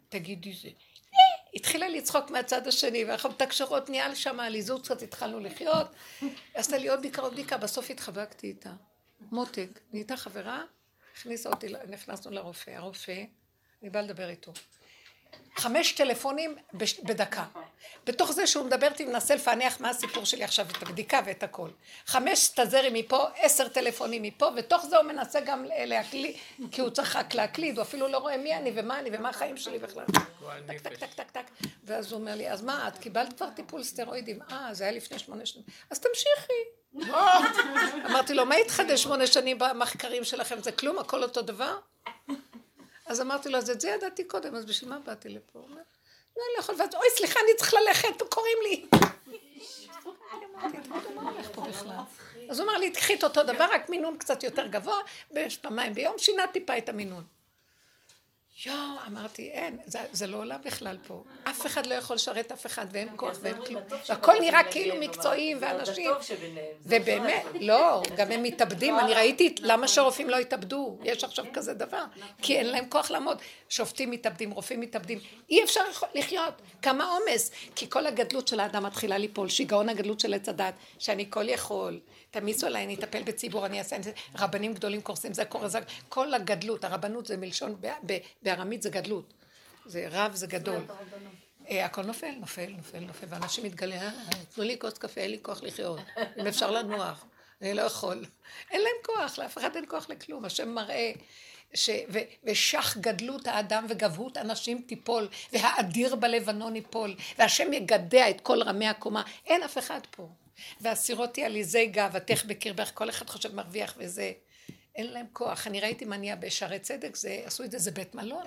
תגידי זה. אה, התחילה לצחוק מהצד השני, ואנחנו מתקשרות, נהיה שם עליזות קצת, התחלנו לחיות. עשתה לי עוד בדיקה, עוד בדיקה, בסוף התחבקתי איתה. מותק, נהייתה חברה, הכניסה אותי, נכנסנו לרופא. הרופא, אני באה לדבר איתו. חמש טלפונים בש- בדקה. בתוך זה שהוא מדבר איתי ומנסה לפענח מה הסיפור שלי עכשיו, את הבדיקה ואת הכל. חמש סטזרים מפה, עשר טלפונים מפה, ותוך זה הוא מנסה גם להקליד, כי הוא צריך רק להקליד, הוא אפילו לא רואה מי אני ומה אני ומה החיים שלי בכלל. טק, טק, טק, טק, טק. ואז הוא אומר לי, אז מה, את קיבלת כבר טיפול סטרואידים? אה, זה היה לפני שמונה שנים. אז תמשיכי. אמרתי לו, מה התחדש שמונה שנים במחקרים שלכם? זה כלום, הכל אותו דבר? אז אמרתי לו, אז את זה ידעתי קודם, אז בשביל מה באתי לפה? הוא אומר, לא, אני לא יכול, ואז, אוי, סליחה, אני צריך ללכת, קוראים לי. אמרתי, "תגידו, מה הולך פה בכלל? אז הוא אמר לי, תקחי את אותו דבר, רק מינון קצת יותר גבוה, פעמיים ביום, שינה טיפה את המינון. יואו, אמרתי, אין, זה, זה לא עולה בכלל פה. אף אחד לא יכול לשרת אף אחד, ואין כוח ואין כלום. והכל נראה כאילו מקצועיים ואנשים. ובאמת, לא, גם הם מתאבדים, אני ראיתי, למה שהרופאים לא יתאבדו? יש עכשיו כזה דבר, כי אין להם כוח לעמוד. שופטים מתאבדים, רופאים מתאבדים, אי אפשר לחיות, כמה עומס, כי כל הגדלות של האדם מתחילה ליפול, שיגעון הגדלות של עץ הדת, שאני כל יכול, תמיסו עליי, אני אטפל בציבור, אני אעשה, רבנים גדולים קורסים, זה קורה, זה, כל הגדלות, הרבנות זה מלשון, ב- ב- בארמית זה גדלות, זה רב זה גדול. אה, הכל נופל, נופל, נופל, נופל, ואנשים מתגלה, "אה, תנו לי כוס קפה, אין לי כוח לחיות, אם אפשר לנוח, אני לא יכול. אין להם כוח, לאף אחד אין כוח לכלום, השם מראה. ש... ו... ושח גדלות האדם וגבהות אנשים תיפול, והאדיר בלבנון ייפול, והשם יגדע את כל רמי הקומה, אין אף אחד פה. והסירותי עליזי גאוותך בקרבך, כל אחד חושב מרוויח וזה, אין להם כוח. אני ראיתי מה נהיה בשערי צדק, זה, עשו את זה, זה בית מלון.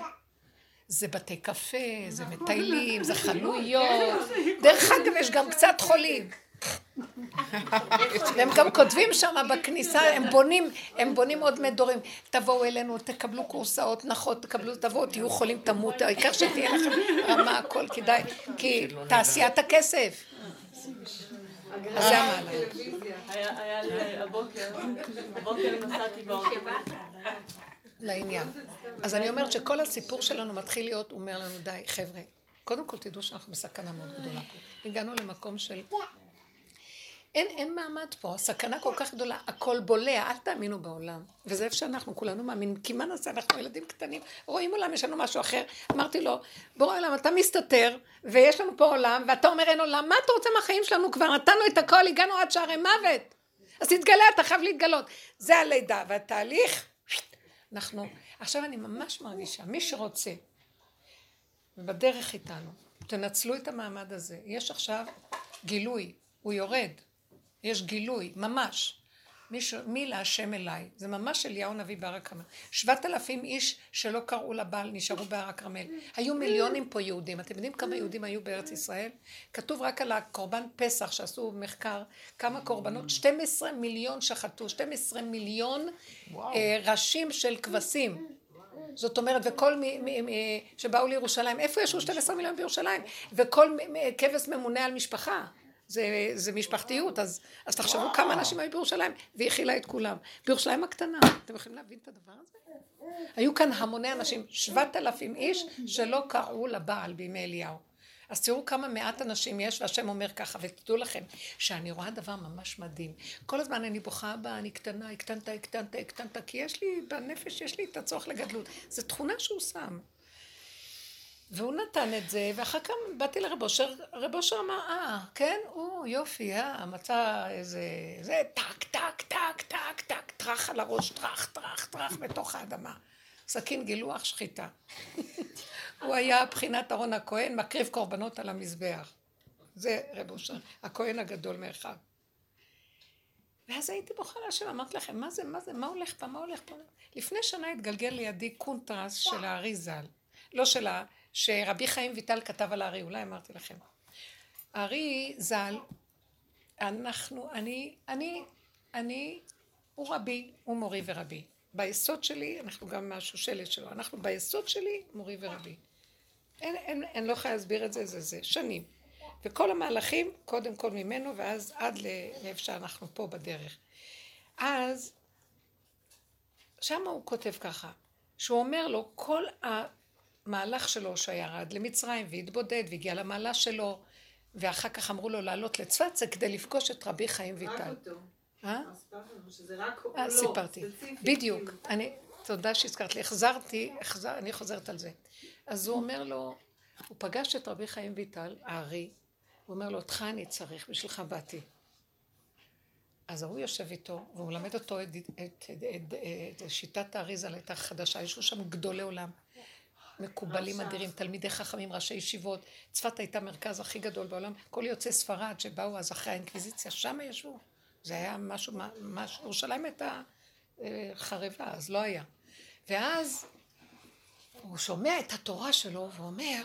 זה בתי קפה, זה מטיילים, זה חנויות. דרך אגב, יש גם קצת חולים. והם גם כותבים שם בכניסה, הם בונים, הם בונים עוד מדורים. תבואו אלינו, תקבלו קורסאות נחות, תקבלו, תבואו, תהיו חולים, תמותו, העיקר שתהיה לכם רמה, הכל כדאי, כי תעשיית הכסף. אז זה המעלה. היה לי הבוקר, הבוקר נסעתי באוטו. לעניין. אז אני אומרת שכל הסיפור שלנו מתחיל להיות, הוא אומר לנו, די, חבר'ה, קודם כל תדעו שאנחנו בסכנה מאוד גדולה. הגענו למקום של... אין, אין מעמד פה, הסכנה כל כך גדולה, הכל בולע, אל תאמינו בעולם. וזה איפה שאנחנו כולנו מאמינים, כי מה נעשה, אנחנו ילדים קטנים, רואים עולם, יש לנו משהו אחר. אמרתי לו, בורא עולם, אתה מסתתר, ויש לנו פה עולם, ואתה אומר אין עולם, מה אתה רוצה מהחיים שלנו? כבר נתנו את הכל, הגענו עד שערי מוות. אז תתגלה, אתה חייב להתגלות. זה הלידה, והתהליך, אנחנו, עכשיו אני ממש מרגישה, מי שרוצה, ובדרך איתנו, תנצלו את המעמד הזה. יש עכשיו גילוי, הוא יורד. יש גילוי, ממש. מי, ש... מי להשם אליי? זה ממש אליהו נביא בהר הכרמל. שבעת אלפים איש שלא קראו לבעל נשארו בהר הכרמל. היו מיליונים פה יהודים. אתם יודעים כמה יהודים היו בארץ ישראל? כתוב רק על הקורבן פסח שעשו מחקר, כמה קורבנות? 12 מיליון שחטו, 12 מיליון אה, ראשים של כבשים. זאת אומרת, וכל מי, מי, מי, שבאו לירושלים, איפה ישבו 12 מיליון בירושלים? וכל כבש ממונה על משפחה. זה, זה משפחתיות, אז, אז תחשבו כמה אנשים היו בירושלים, והיא הכילה את כולם. בירושלים הקטנה, אתם יכולים להבין את הדבר הזה? היו כאן המוני אנשים, שבעת אלפים איש, שלא קראו לבעל בימי אליהו. אז תראו כמה מעט אנשים יש, והשם אומר ככה, ותדעו לכם, שאני רואה דבר ממש מדהים. כל הזמן אני בוכה בה, אני קטנה, הקטנת, הקטנת, הקטנת, כי יש לי, בנפש יש לי את הצורך לגדלות. זו תכונה שהוא שם. והוא נתן את זה, ואחר כך באתי לרב אושר, רב אושר אמר, אה, כן, הוא, יופי, אה, מצא איזה, זה, טק, טק, טק, טק, טק, טרח על הראש, טרח, טרח, טרח, בתוך האדמה. סכין גילוח שחיטה. הוא היה בחינת אהרון הכהן, מקריב קורבנות על המזבח. זה רב אושר, הכהן הגדול מאחיו. ואז הייתי בוכה להשם, אמרתי לכם, מה זה, מה זה, מה הולך פה, מה הולך פה? לפני שנה התגלגל לידי קונטרס של הארי ז"ל. לא של ה... שרבי חיים ויטל כתב על הארי, אולי אמרתי לכם. הארי ז"ל, אנחנו, אני, אני, אני, הוא רבי, הוא מורי ורבי. ביסוד שלי, אנחנו גם מהשושלת שלו, אנחנו ביסוד שלי מורי ורבי. אין, אין, אין לא יכולה להסביר את זה, זה זה, שנים. וכל המהלכים, קודם כל ממנו, ואז עד לאיפה שאנחנו פה בדרך. אז, שמה הוא כותב ככה, שהוא אומר לו, כל המהלך שלו שירד למצרים והתבודד והגיע למעלה שלו, ואחר כך אמרו לו לעלות לצפת, זה כדי לפגוש את רבי חיים ויטל. רק אותו. אה? אה, לא, סיפרתי. בדיוק. אני, תודה שהזכרת לי. החזרתי, החזר, אני חוזרת על זה. אז הוא אומר לו, הוא פגש את רבי חיים ויטל, הארי, הוא אומר לו, אותך אני צריך, בשבילך באתי. אז ההוא יושב איתו, והוא מלמד אותו את, את, את, את, את שיטת האריזה הייתה חדשה, יש לו שם גדולי עולם. מקובלים אדירים, תלמידי חכמים, ראשי ישיבות. צפת הייתה מרכז הכי גדול בעולם. כל יוצאי ספרד שבאו אז אחרי האינקוויזיציה, שם ישבו. זה היה משהו, משהו, ירושלים הייתה אה, חרבה, אז לא היה. ואז הוא שומע את התורה שלו ואומר,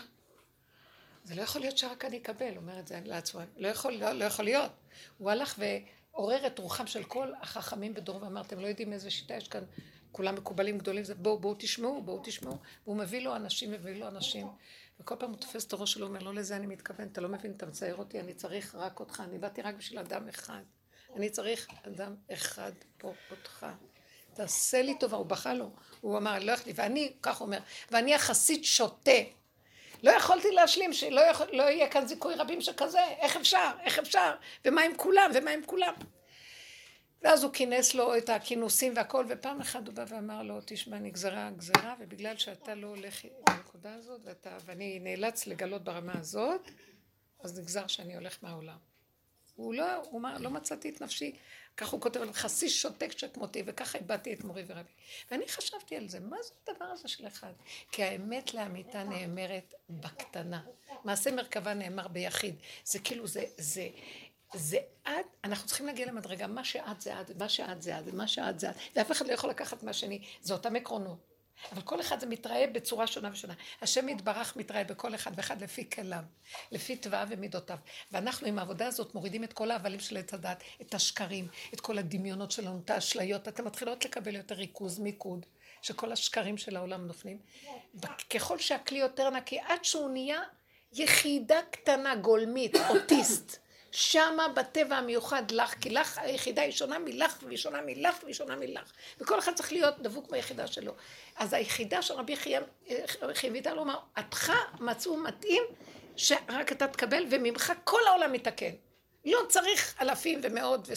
זה לא יכול להיות שרק אני אקבל, אומר את זה לעצמו, לא יכול, לא, לא יכול להיות. הוא הלך ועורר את רוחם של כל החכמים בדור ואמר, אתם לא יודעים איזה שיטה יש כאן, כולם מקובלים גדולים, זה בואו, בואו תשמעו, בואו תשמעו. והוא מביא לו אנשים, מביא לו אנשים, וכל פעם הוא תופס את הראש שלו, אומר, לא לזה אני מתכוון, אתה לא מבין, אתה מצייר אותי, אני צריך רק אותך, אני באתי רק בשביל אדם אחד. אני צריך אדם אחד פה, אותך. תעשה לי טובה, הוא בכה לו, הוא אמר, לא יכולתי, ואני, כך אומר, ואני יחסית שותה. לא יכולתי להשלים שלא יכול, לא יהיה כאן זיכוי רבים שכזה, איך אפשר, איך אפשר, ומה עם כולם, ומה עם כולם. ואז הוא כינס לו את הכינוסים והכל, ופעם אחת הוא בא ואמר לו, תשמע, נגזרה גזרה, ובגלל שאתה לא הולך לנקודה הזאת, ואתה, ואני נאלץ לגלות ברמה הזאת, אז נגזר שאני הולך מהעולם. הוא לא, הוא אמר, לא מצאתי את נפשי, כך הוא כותב חסי שותק שכמותי, וככה איבדתי את מורי ורבי. ואני חשבתי על זה, מה זה הדבר הזה של אחד? כי האמת לאמיתה נאמרת בקטנה. מעשה מרכבה נאמר ביחיד. זה כאילו, זה, זה, זה את, אנחנו צריכים להגיע למדרגה, מה שאת זה את, מה שאת זה את, ומה שאת זה את, ואף אחד לא יכול לקחת מהשני, זה אותם עקרונות. אבל כל אחד זה מתראה בצורה שונה ושונה. השם יתברך מתראה בכל אחד ואחד לפי כליו, לפי תוואיו ומידותיו. ואנחנו עם העבודה הזאת מורידים את כל ההבלים של עץ הדת, את השקרים, את כל הדמיונות שלנו, את האשליות. אתן מתחילות לקבל יותר ריכוז, מיקוד, שכל השקרים של העולם נופלים. ככל שהכלי יותר נקי, עד שהוא נהיה יחידה קטנה, גולמית, אוטיסט. שמה בטבע המיוחד לך, כי לך היחידה היא שונה מלך, והיא שונה מלך, והיא שונה מלך. וכל אחד צריך להיות דבוק ביחידה שלו. אז היחידה של רבי חייביטל לומר, אותך מצאו מתאים שרק אתה תקבל, וממך כל העולם מתקן. לא צריך אלפים ומאות. ו...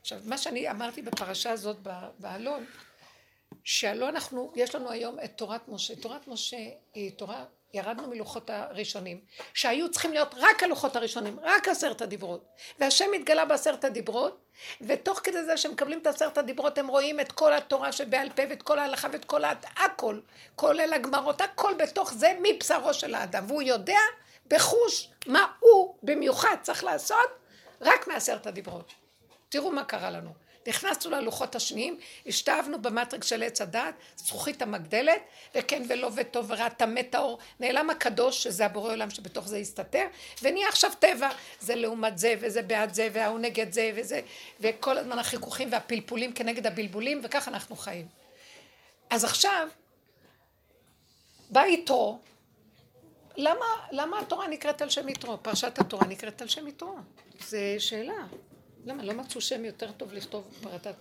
עכשיו, מה שאני אמרתי בפרשה הזאת באלון, שהלא אנחנו, יש לנו היום את תורת משה. תורת משה היא תורה ירדנו מלוחות הראשונים, שהיו צריכים להיות רק הלוחות הראשונים, רק עשרת הדיברות. והשם התגלה בעשרת הדיברות, ותוך כדי זה שמקבלים את עשרת הדיברות, הם רואים את כל התורה שבעל פה, ואת כל ההלכה, ואת כל הכל, כולל הגמרות, הכל בתוך זה מבשרו של האדם. והוא יודע בחוש מה הוא במיוחד צריך לעשות, רק מעשרת הדיברות. תראו מה קרה לנו. נכנסנו ללוחות השניים, השתאבנו במטריקס של עץ הדת, זכוכית המגדלת, וכן ולא וטוב ורע, טמא טהור, נעלם הקדוש, שזה הבורא עולם שבתוך זה הסתתר, ונהיה עכשיו טבע, זה לעומת זה, וזה בעד זה, וההוא נגד זה, וזה, וכל הזמן החיכוכים והפלפולים כנגד הבלבולים, וכך אנחנו חיים. אז עכשיו, בא יתרו, למה, למה התורה נקראת על שם יתרו? פרשת התורה נקראת על שם יתרו? זו שאלה. למה? לא מצאו שם יותר טוב לכתוב פרטת?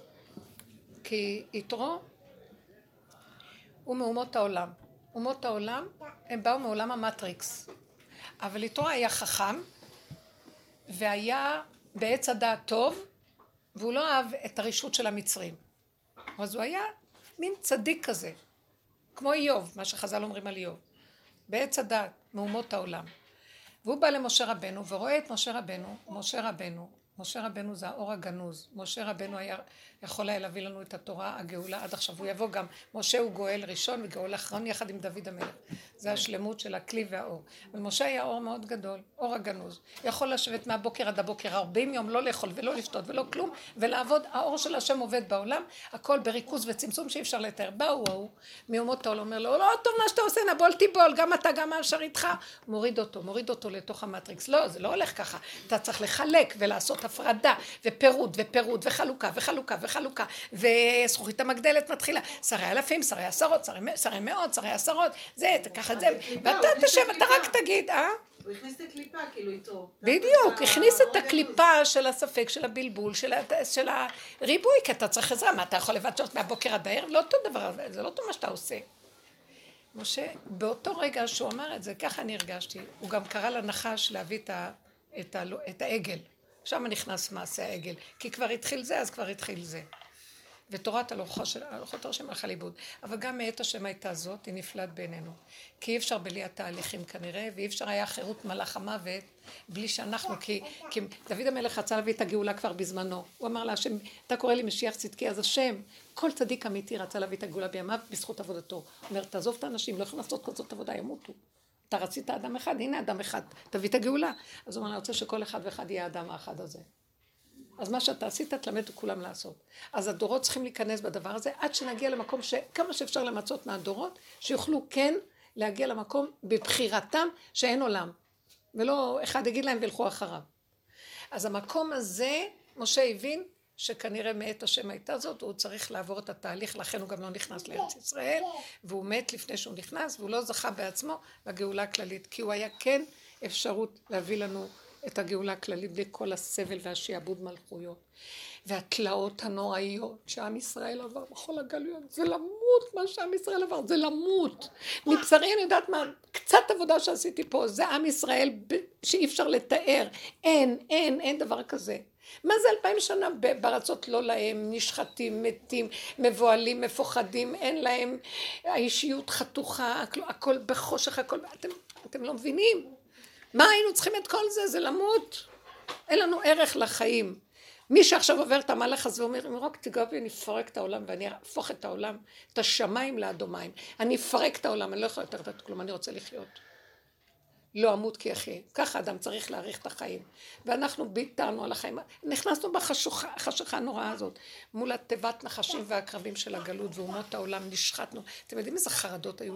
כי יתרו הוא מאומות העולם. אומות העולם, הם באו מעולם המטריקס. אבל יתרו היה חכם, והיה בעץ הדעת טוב, והוא לא אהב את הרשות של המצרים. אז הוא היה מין צדיק כזה, כמו איוב, מה שחז"ל אומרים על איוב. בעץ הדעת, מאומות העולם. והוא בא למשה רבנו ורואה את משה רבנו, משה רבנו משה רבנו זה האור הגנוז. משה רבנו היה יכול היה להביא לנו את התורה, הגאולה עד עכשיו. הוא יבוא גם, משה הוא גואל ראשון וגאול אחרון יחד עם דוד המלך. זה השלמות של הכלי והאור. ומשה היה אור מאוד גדול, אור הגנוז. יכול לשבת מהבוקר עד הבוקר ארבעים יום, לא לאכול ולא לשתות ולא כלום, ולעבוד. האור של השם עובד בעולם, הכל בריכוז וצמצום שאי אפשר לתאר. באו ההוא מאומות העול, אומר לו, לא טוב מה שאתה עושה, נבול תיבול, גם אתה, גם האשר איתך. מוריד אותו, מוריד אותו לתוך המטריקס. לא, זה לא הולך ככה. אתה צריך לחלק ולעשות הפרדה ופירוד ופירוד וחלוקה וחלוקה וחלוקה וזכוכית המגדלת מתחילה שרי אלפים, שרי עשרות, שרי, שרי מאות, שרי עשרות זה, תקח את זה ואתה תשב, אתה רק תגיד, אה? הוא הכניס את הקליפה כאילו איתו. בדיוק, הכניס את. הקליפה של הספק, של הבלבול, של, הריבוי, כי אתה צריך עזרה, מה אתה יכול לבצעות מהבוקר עד הערב? לא אותו דבר, זה לא אותו מה שאתה עושה. משה, באותו רגע שהוא אמר את זה, ככה אני הרגשתי, הוא גם קרא לנחש להביא את, ה, את, ה, את העגל. שם נכנס מעשה העגל, כי כבר התחיל זה, אז כבר התחיל זה. ותורת הלוחות של- השם הלכה לאיבוד. אבל גם מאת השם הייתה זאת, היא נפלאת בעינינו. כי אי אפשר בלי התהליכים כנראה, ואי אפשר היה חירות מלאך המוות בלי שאנחנו, כי, כי דוד המלך רצה להביא את הגאולה כבר בזמנו. הוא אמר להשם, אתה קורא לי משיח צדקי, אז השם, כל צדיק אמיתי רצה להביא את הגאולה בימיו בזכות עבודתו. הוא אומר, תעזוב את האנשים, לא יכולים לעשות כזאת עבודה, ימותו. אתה רצית אדם אחד, הנה אדם אחד, תביא את הגאולה. אז הוא אומר, אני רוצה שכל אחד ואחד יהיה האדם האחד הזה. אז מה שאתה עשית, תלמד את כולם לעשות. אז הדורות צריכים להיכנס בדבר הזה, עד שנגיע למקום שכמה שאפשר למצות מהדורות, שיוכלו כן להגיע למקום בבחירתם שאין עולם. ולא אחד יגיד להם וילכו אחריו. אז המקום הזה, משה הבין שכנראה מאת השם הייתה זאת, הוא צריך לעבור את התהליך, לכן הוא גם לא נכנס לארץ ישראל, והוא מת לפני שהוא נכנס, והוא לא זכה בעצמו לגאולה הכללית, כי הוא היה כן אפשרות להביא לנו את הגאולה הכללית בלי כל הסבל והשעבוד מלכויות. והתלאות הנוראיות שעם ישראל עבר בכל הגלויות, זה למות מה שעם ישראל עבר, זה למות. מבשרי אני יודעת מה, קצת עבודה שעשיתי פה, זה עם ישראל שאי אפשר לתאר, אין, אין, אין דבר כזה. מה זה אלפיים שנה בארצות לא להם, נשחטים, מתים, מבוהלים, מפוחדים, אין להם האישיות חתוכה, הכל, הכל בחושך, הכל, אתם, אתם לא מבינים. מה היינו צריכים את כל זה? זה למות. אין לנו ערך לחיים. מי שעכשיו עובר את המהלך הזה ואומר, אם רק תיגע בי, אני אפרק את העולם ואני אהפוך את העולם, את השמיים לאדומיים. אני אפרק את העולם, אני לא יכולה יותר לתת כלום, אני רוצה לחיות. לא אמות כי אחיה. ככה אדם צריך להאריך את החיים. ואנחנו ביטרנו על החיים. נכנסנו בחשיכה הנוראה הזאת, מול התיבת נחשים והעקרבים של הגלות, ואומות העולם נשחטנו. אתם יודעים איזה חרדות היו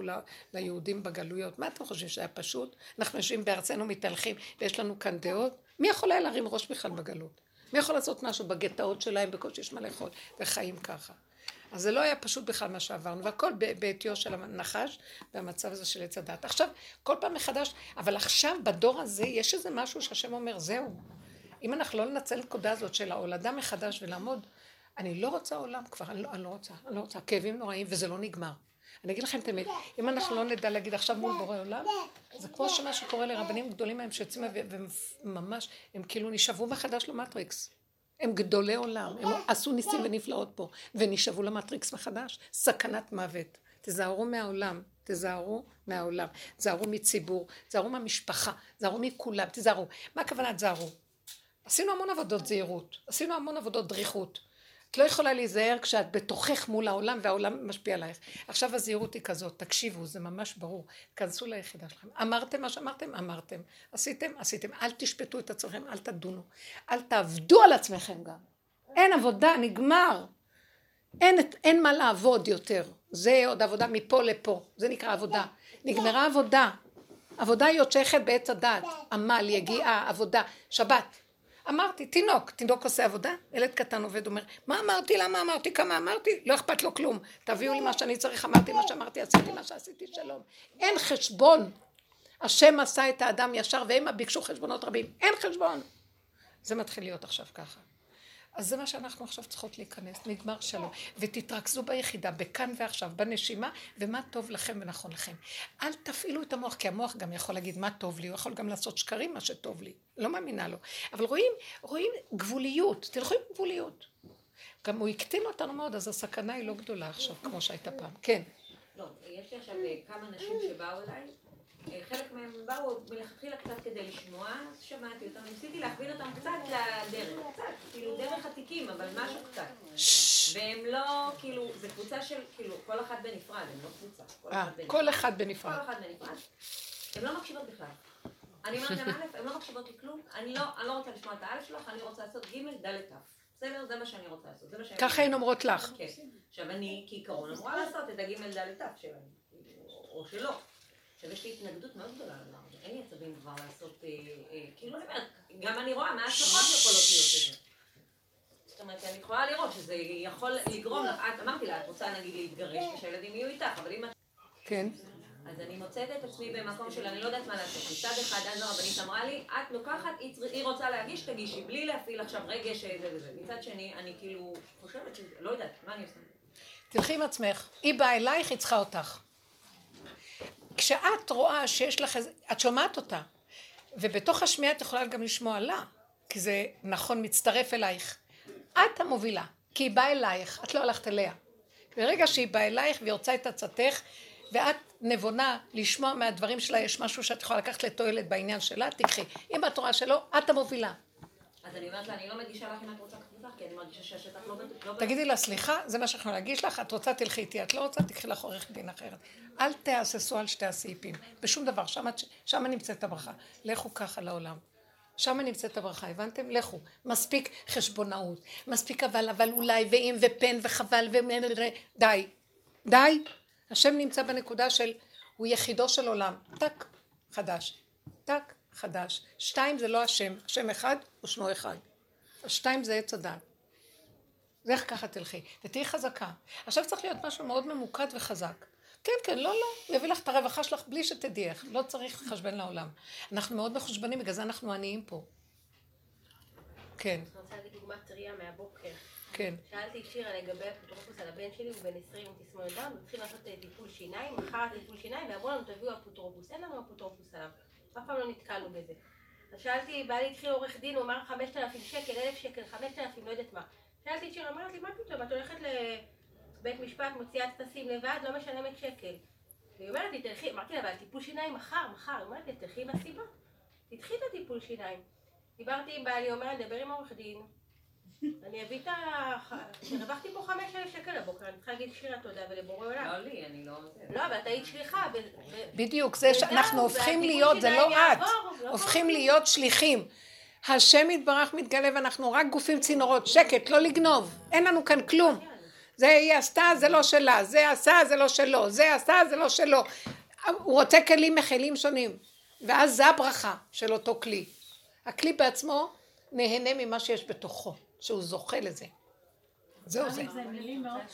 ליהודים בגלויות? מה אתם חושבים שהיה פשוט? אנחנו יושבים בארצנו מתהלכים, ויש לנו כאן דעות? מי יכול היה להרים ראש בכלל בגלות? מי יכול לעשות משהו בגטאות שלהם, בקושי יש מה לאכול, וחיים ככה. אז זה לא היה פשוט בכלל מה שעברנו, והכל בעטיו של הנחש, והמצב הזה של עץ הדת. עכשיו, כל פעם מחדש, אבל עכשיו, בדור הזה, יש איזה משהו שהשם אומר, זהו. אם אנחנו לא ננצל את הנקודה הזאת של ההולדה מחדש ולעמוד, אני לא רוצה עולם כבר, אני לא, אני לא רוצה, אני לא רוצה, כאבים נוראים, וזה לא נגמר. אני אגיד לכם את האמת, אם אנחנו לא נדע להגיד עכשיו מול בורא עולם, זה כמו שמה שקורה לרבנים גדולים מהם שיוצאים וממש, הם כאילו נשאבו מחדש למטריקס. הם גדולי עולם, הם עשו ניסים ונפלאות פה, ונשאבו למטריקס מחדש. סכנת מוות. תזהרו מהעולם, תזהרו מהעולם. תזהרו מציבור, תזהרו מהמשפחה, תזהרו מכולם, תזהרו. מה הכוונה תזהרו? עשינו המון עבודות זהירות, עשינו המון עבודות דריכות. לא יכולה להיזהר כשאת בתוכך מול העולם והעולם משפיע עלייך. עכשיו הזהירות היא כזאת, תקשיבו, זה ממש ברור. כנסו ליחידה שלכם. אמרתם מה שאמרתם? אמרתם. עשיתם? עשיתם. אל תשפטו את עצמכם, אל תדונו. אל תעבדו על עצמכם גם. אין עבודה, נגמר. אין, אין מה לעבוד יותר. זה עוד עבודה מפה לפה. זה נקרא עבודה. נגמרה עבודה. עבודה היא עוד שייכת בעץ הדעת. עמל, יגיעה, עבודה, שבת. אמרתי, תינוק, תינוק עושה עבודה, ילד קטן עובד, אומר, מה אמרתי, למה אמרתי, כמה אמרתי, לא אכפת לו כלום, תביאו לי מה שאני צריך, אמרתי מה שאמרתי, עשיתי מה שעשיתי, שלום. אין חשבון. השם עשה את האדם ישר, והמה ביקשו חשבונות רבים, אין חשבון. זה מתחיל להיות עכשיו ככה. אז זה מה שאנחנו עכשיו צריכות להיכנס, נגמר שלום. ותתרכזו ביחידה, בכאן ועכשיו, בנשימה, ומה טוב לכם ונכון לכם. אל תפעילו את המוח, כי המוח גם יכול להגיד מה טוב לי, הוא יכול גם לעשות שקרים מה שטוב לי. לא מאמינה לו. אבל רואים, רואים גבוליות, תלכו עם גבוליות. גם הוא הקטין אותנו מאוד, אז הסכנה היא לא גדולה עכשיו, כמו שהייתה פעם. כן. לא, יש לי עכשיו אה, כמה נשים שבאו אליי, חלק מהם באו מלכתחילה קצת כדי לשמוע, אז שמעתי אותם, ניסיתי להכווין אותם קצת לדרך, קצת, כאילו דרך התיקים, אבל משהו קצת. והם לא, כאילו, זה קבוצה של, כאילו, כל אחת בנפרד, הם לא קבוצה. כל אה, אחת בנפרד. כל אחד. אחת בנפרד. הן לא מקשיבות בכלל. אני אומרת להם, א', הן לא מקשיבות לי כלום, אני לא, אני לא רוצה לשמוע את האלף שלך, אני רוצה לעשות ג', ד', ת'. בסדר? זה מה שאני רוצה לעשות. זה מה שאני... ככה הן אומרות לך. כן. עכשיו אני כעיקרון אמורה לעשות את הג' ד' ת' שלהם, או שלא. עכשיו יש לי התנגדות מאוד גדולה לדבר הזה, אין לי עצבים כבר לעשות, אה, אה, כאילו אני אומרת, גם אני רואה מה ההשלכות יכולות להיות לזה. זאת אומרת, אני יכולה לראות שזה יכול לגרום לך, את אמרתי לה, את רוצה נגיד להתגרש ושהילדים יהיו איתך, אבל אם את... כן. אז אני מוצאת את עצמי במקום של אני לא יודעת מה לעשות. מצד אחד, אז הרבנית אמרה לי, את לוקחת, היא רוצה להגיש, תגישי, בלי להפעיל עכשיו רגש אה, זה וזה. מצד שני, אני כאילו חושבת שזה, לא יודעת, מה אני עושה? תלכי עם עצמך. היא באה אלייך, היא צריכה אותך. כשאת רואה שיש לך איזה... את שומעת אותה. ובתוך השמיעה את יכולה גם לשמוע לה. כי זה נכון, מצטרף אלייך. את המובילה. כי היא באה אלייך, את לא הלכת אליה. ברגע שהיא באה אלייך והיא רוצה את עצתך, ואת נבונה לשמוע מהדברים שלה, יש משהו שאת יכולה לקחת לתועלת בעניין שלה, תקחי. אם את רואה שלא, את המובילה. אז אני אומרת לה, אני לא מגישה לך אם את רוצה לא. לא תגידי לה, סליחה, זה מה שאנחנו להגיש לך, את רוצה תלכי איתי, את לא רוצה תקחי לך עורך דין אחרת. אל תהססו על שתי הסעיפים, בשום דבר, שם נמצאת הברכה. לכו ככה לעולם. שם נמצאת הברכה, הבנתם? לכו. מספיק חשבונאות, מספיק אבל, אבל אולי, ואם, ופן, וחבל, ו... די. די. השם נמצא בנקודה של, הוא יחידו של עולם. טק, חדש. טק, חדש. שתיים זה לא השם, השם אחד ושמו אחד. שתיים זה עץ הדעת. ואיך ככה תלכי, ותהיי חזקה. עכשיו צריך להיות משהו מאוד ממוקד וחזק. כן, כן, לא, לא, הוא יביא לך את הרווחה שלך בלי שתדעי איך, לא צריך לחשבן לעולם. אנחנו מאוד מחושבנים, בגלל זה אנחנו עניים פה. כן, אני רוצה להגיד דוגמה טריה מהבוקר. כן. שאלתי את שירה לגבי אפוטרופוס על הבן שלי, הוא בן 20 עם תסמונת הוא התחיל לעשות אה, טיפול שיניים, מחר הטיפול שיניים, ואמרו לנו תביאו אפוטרופוס, אין לנו אפוטרופוס עליו, אף פעם לא נתקלנו בזה. שאלתי, בעלי התחיל עורך דין, הוא אמר 5,000 שקל, 1,000 שקל, 5,000, לא יודעת מה. שאלתי את שירה, אמרת לי, מה פתאום, את הולכת לבית משפט, מוציאה טפסים לבד, לא משלמת שקל. והיא אומרת לי, תלכי, אמרתי לה, אבל טיפול שיניים מחר, מחר, היא אומרת לי, תלכי עם הסיבה, תדחי את הטיפול שיניים. דיברתי עם בעלי, אומר, נדבר עם העורך דין, אני אביא את ה... הרווחתי פה 5,000 שקל הבוקר, אני צריכה להגיד שירה תודה ולבורא עולם. לא לי, אני לא... לא, אבל את היית שליחה. בדיוק, זה שאנחנו הופכים להיות, זה לא את, לא הופכים להיות שליחים. השם יתברך מתגלה ואנחנו רק גופים צינורות, שקט, לא לגנוב, אין לנו כאן כלום. זה היא עשתה, זה לא שלה, זה עשה, זה לא שלו, זה עשה, זה לא שלו. הוא רוצה כלים מכלים שונים, ואז זה הברכה של אותו כלי. הכלי בעצמו נהנה ממה שיש בתוכו, שהוא זוכה לזה. זהו זה.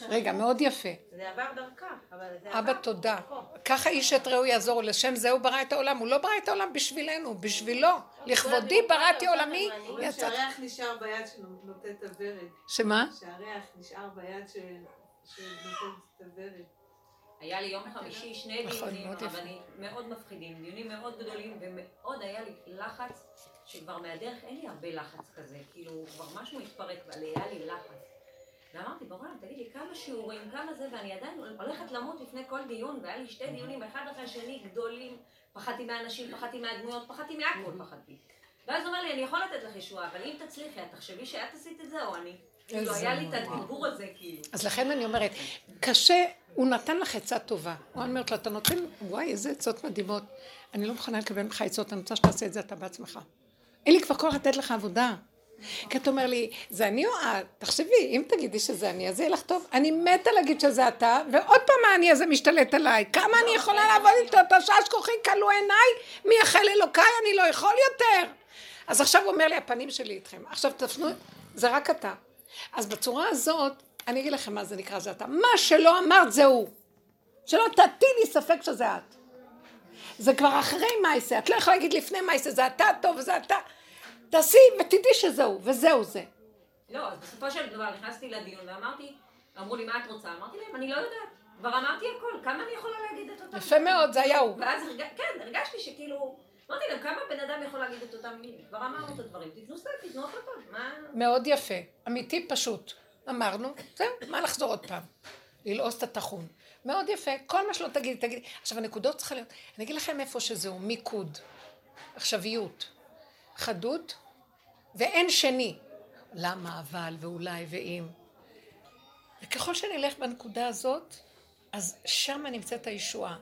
רגע, מאוד יפה. זה עבר דרכה, אבל זה עבר. אבא תודה. ככה איש את רעהו יעזור, לשם זה הוא ברא את העולם, הוא לא ברא את העולם בשבילנו, בשבילו. לכבודי בראתי עולמי. שהריח נשאר ביד שנותן את הוורד. שמה? שהריח נשאר ביד ש- שנותן את הוורד. היה לי יום חמישי שני נכון, דיונים. רבניים מאוד מפחידים, דיונים מאוד גדולים, ומאוד היה לי לחץ, שכבר מהדרך אין לי הרבה לחץ כזה, כאילו כבר משהו התפרק, אבל היה לי לחץ. ואמרתי, ברור, תגיד לי, כמה שיעורים, כמה זה, ואני עדיין הולכת למות לפני כל דיון, והיה לי שתי דיונים, אחד אחרי השני, גדולים, פחדתי מהאנשים, פחדתי מהדמויות, פחדתי מהכל, פחדתי. ואז הוא אומר לי, אני יכול לתת לך ישועה, אבל אם תצליחי, את תחשבי שאת עשית את זה או אני. כאילו, היה לי את הדיבור הזה, כאילו. אז לכן אני אומרת, קשה, הוא נתן לך עצה טובה. הוא אומרת לו, אתה נותן, וואי, איזה עצות מדהימות. אני לא מוכנה לקבל ממך עצות, אני רוצה שתעשה את זה אתה בעצמך. אין לי כבר כוח לתת לך עבודה. כי אתה אומר לי, זה אני או את? תחשבי, אם תגידי שזה אני, אז יהיה לך טוב. אני מתה להגיד שזה אתה, ועוד פעם האני הזה משתלט עליי. כמה אני יכולה לעבוד איתו? אתה שש כוחי כלו עיניי, מי יחל אלוקיי, אני לא יכול יותר. אז עכשיו הוא אומר לי, הפנים שלי איתכם. עכשיו תפנו, זה רק אתה. אז בצורה הזאת, אני אגיד לכם מה זה נקרא זה אתה. מה שלא אמרת זה הוא. שלא תטילי ספק שזה את. זה כבר אחרי מייסה, את לא יכולה להגיד לפני מייסה, זה אתה טוב וזה אתה. תעשי ותדעי שזהו, וזהו זה. לא, אז בסופו של דבר נכנסתי לדיון ואמרתי, אמרו לי, מה את רוצה? אמרתי להם, אני לא יודעת. כבר אמרתי הכל, כמה אני יכולה להגיד את אותם יפה מאוד, זה היה הוא. ואז הרג... כן, הרגשתי שכאילו, אמרתי להם, כמה בן אדם יכול להגיד את אותם מילים? כבר אמרנו את הדברים, תתנו סטייל, תתנו החלטות, מה... מאוד יפה. אמיתי פשוט. אמרנו, זהו, מה לחזור עוד פעם? ללעוס את הטחון. מאוד יפה, כל מה שלא תגידי, תגידי. עכשיו הנקודות צריכה להיות, אני אגיד לכם איפה שזהו, מיקוד, עכשוויות, חדות, ואין שני. למה אבל ואולי ואם. וככל שנלך בנקודה הזאת, אז שם נמצאת הישועה.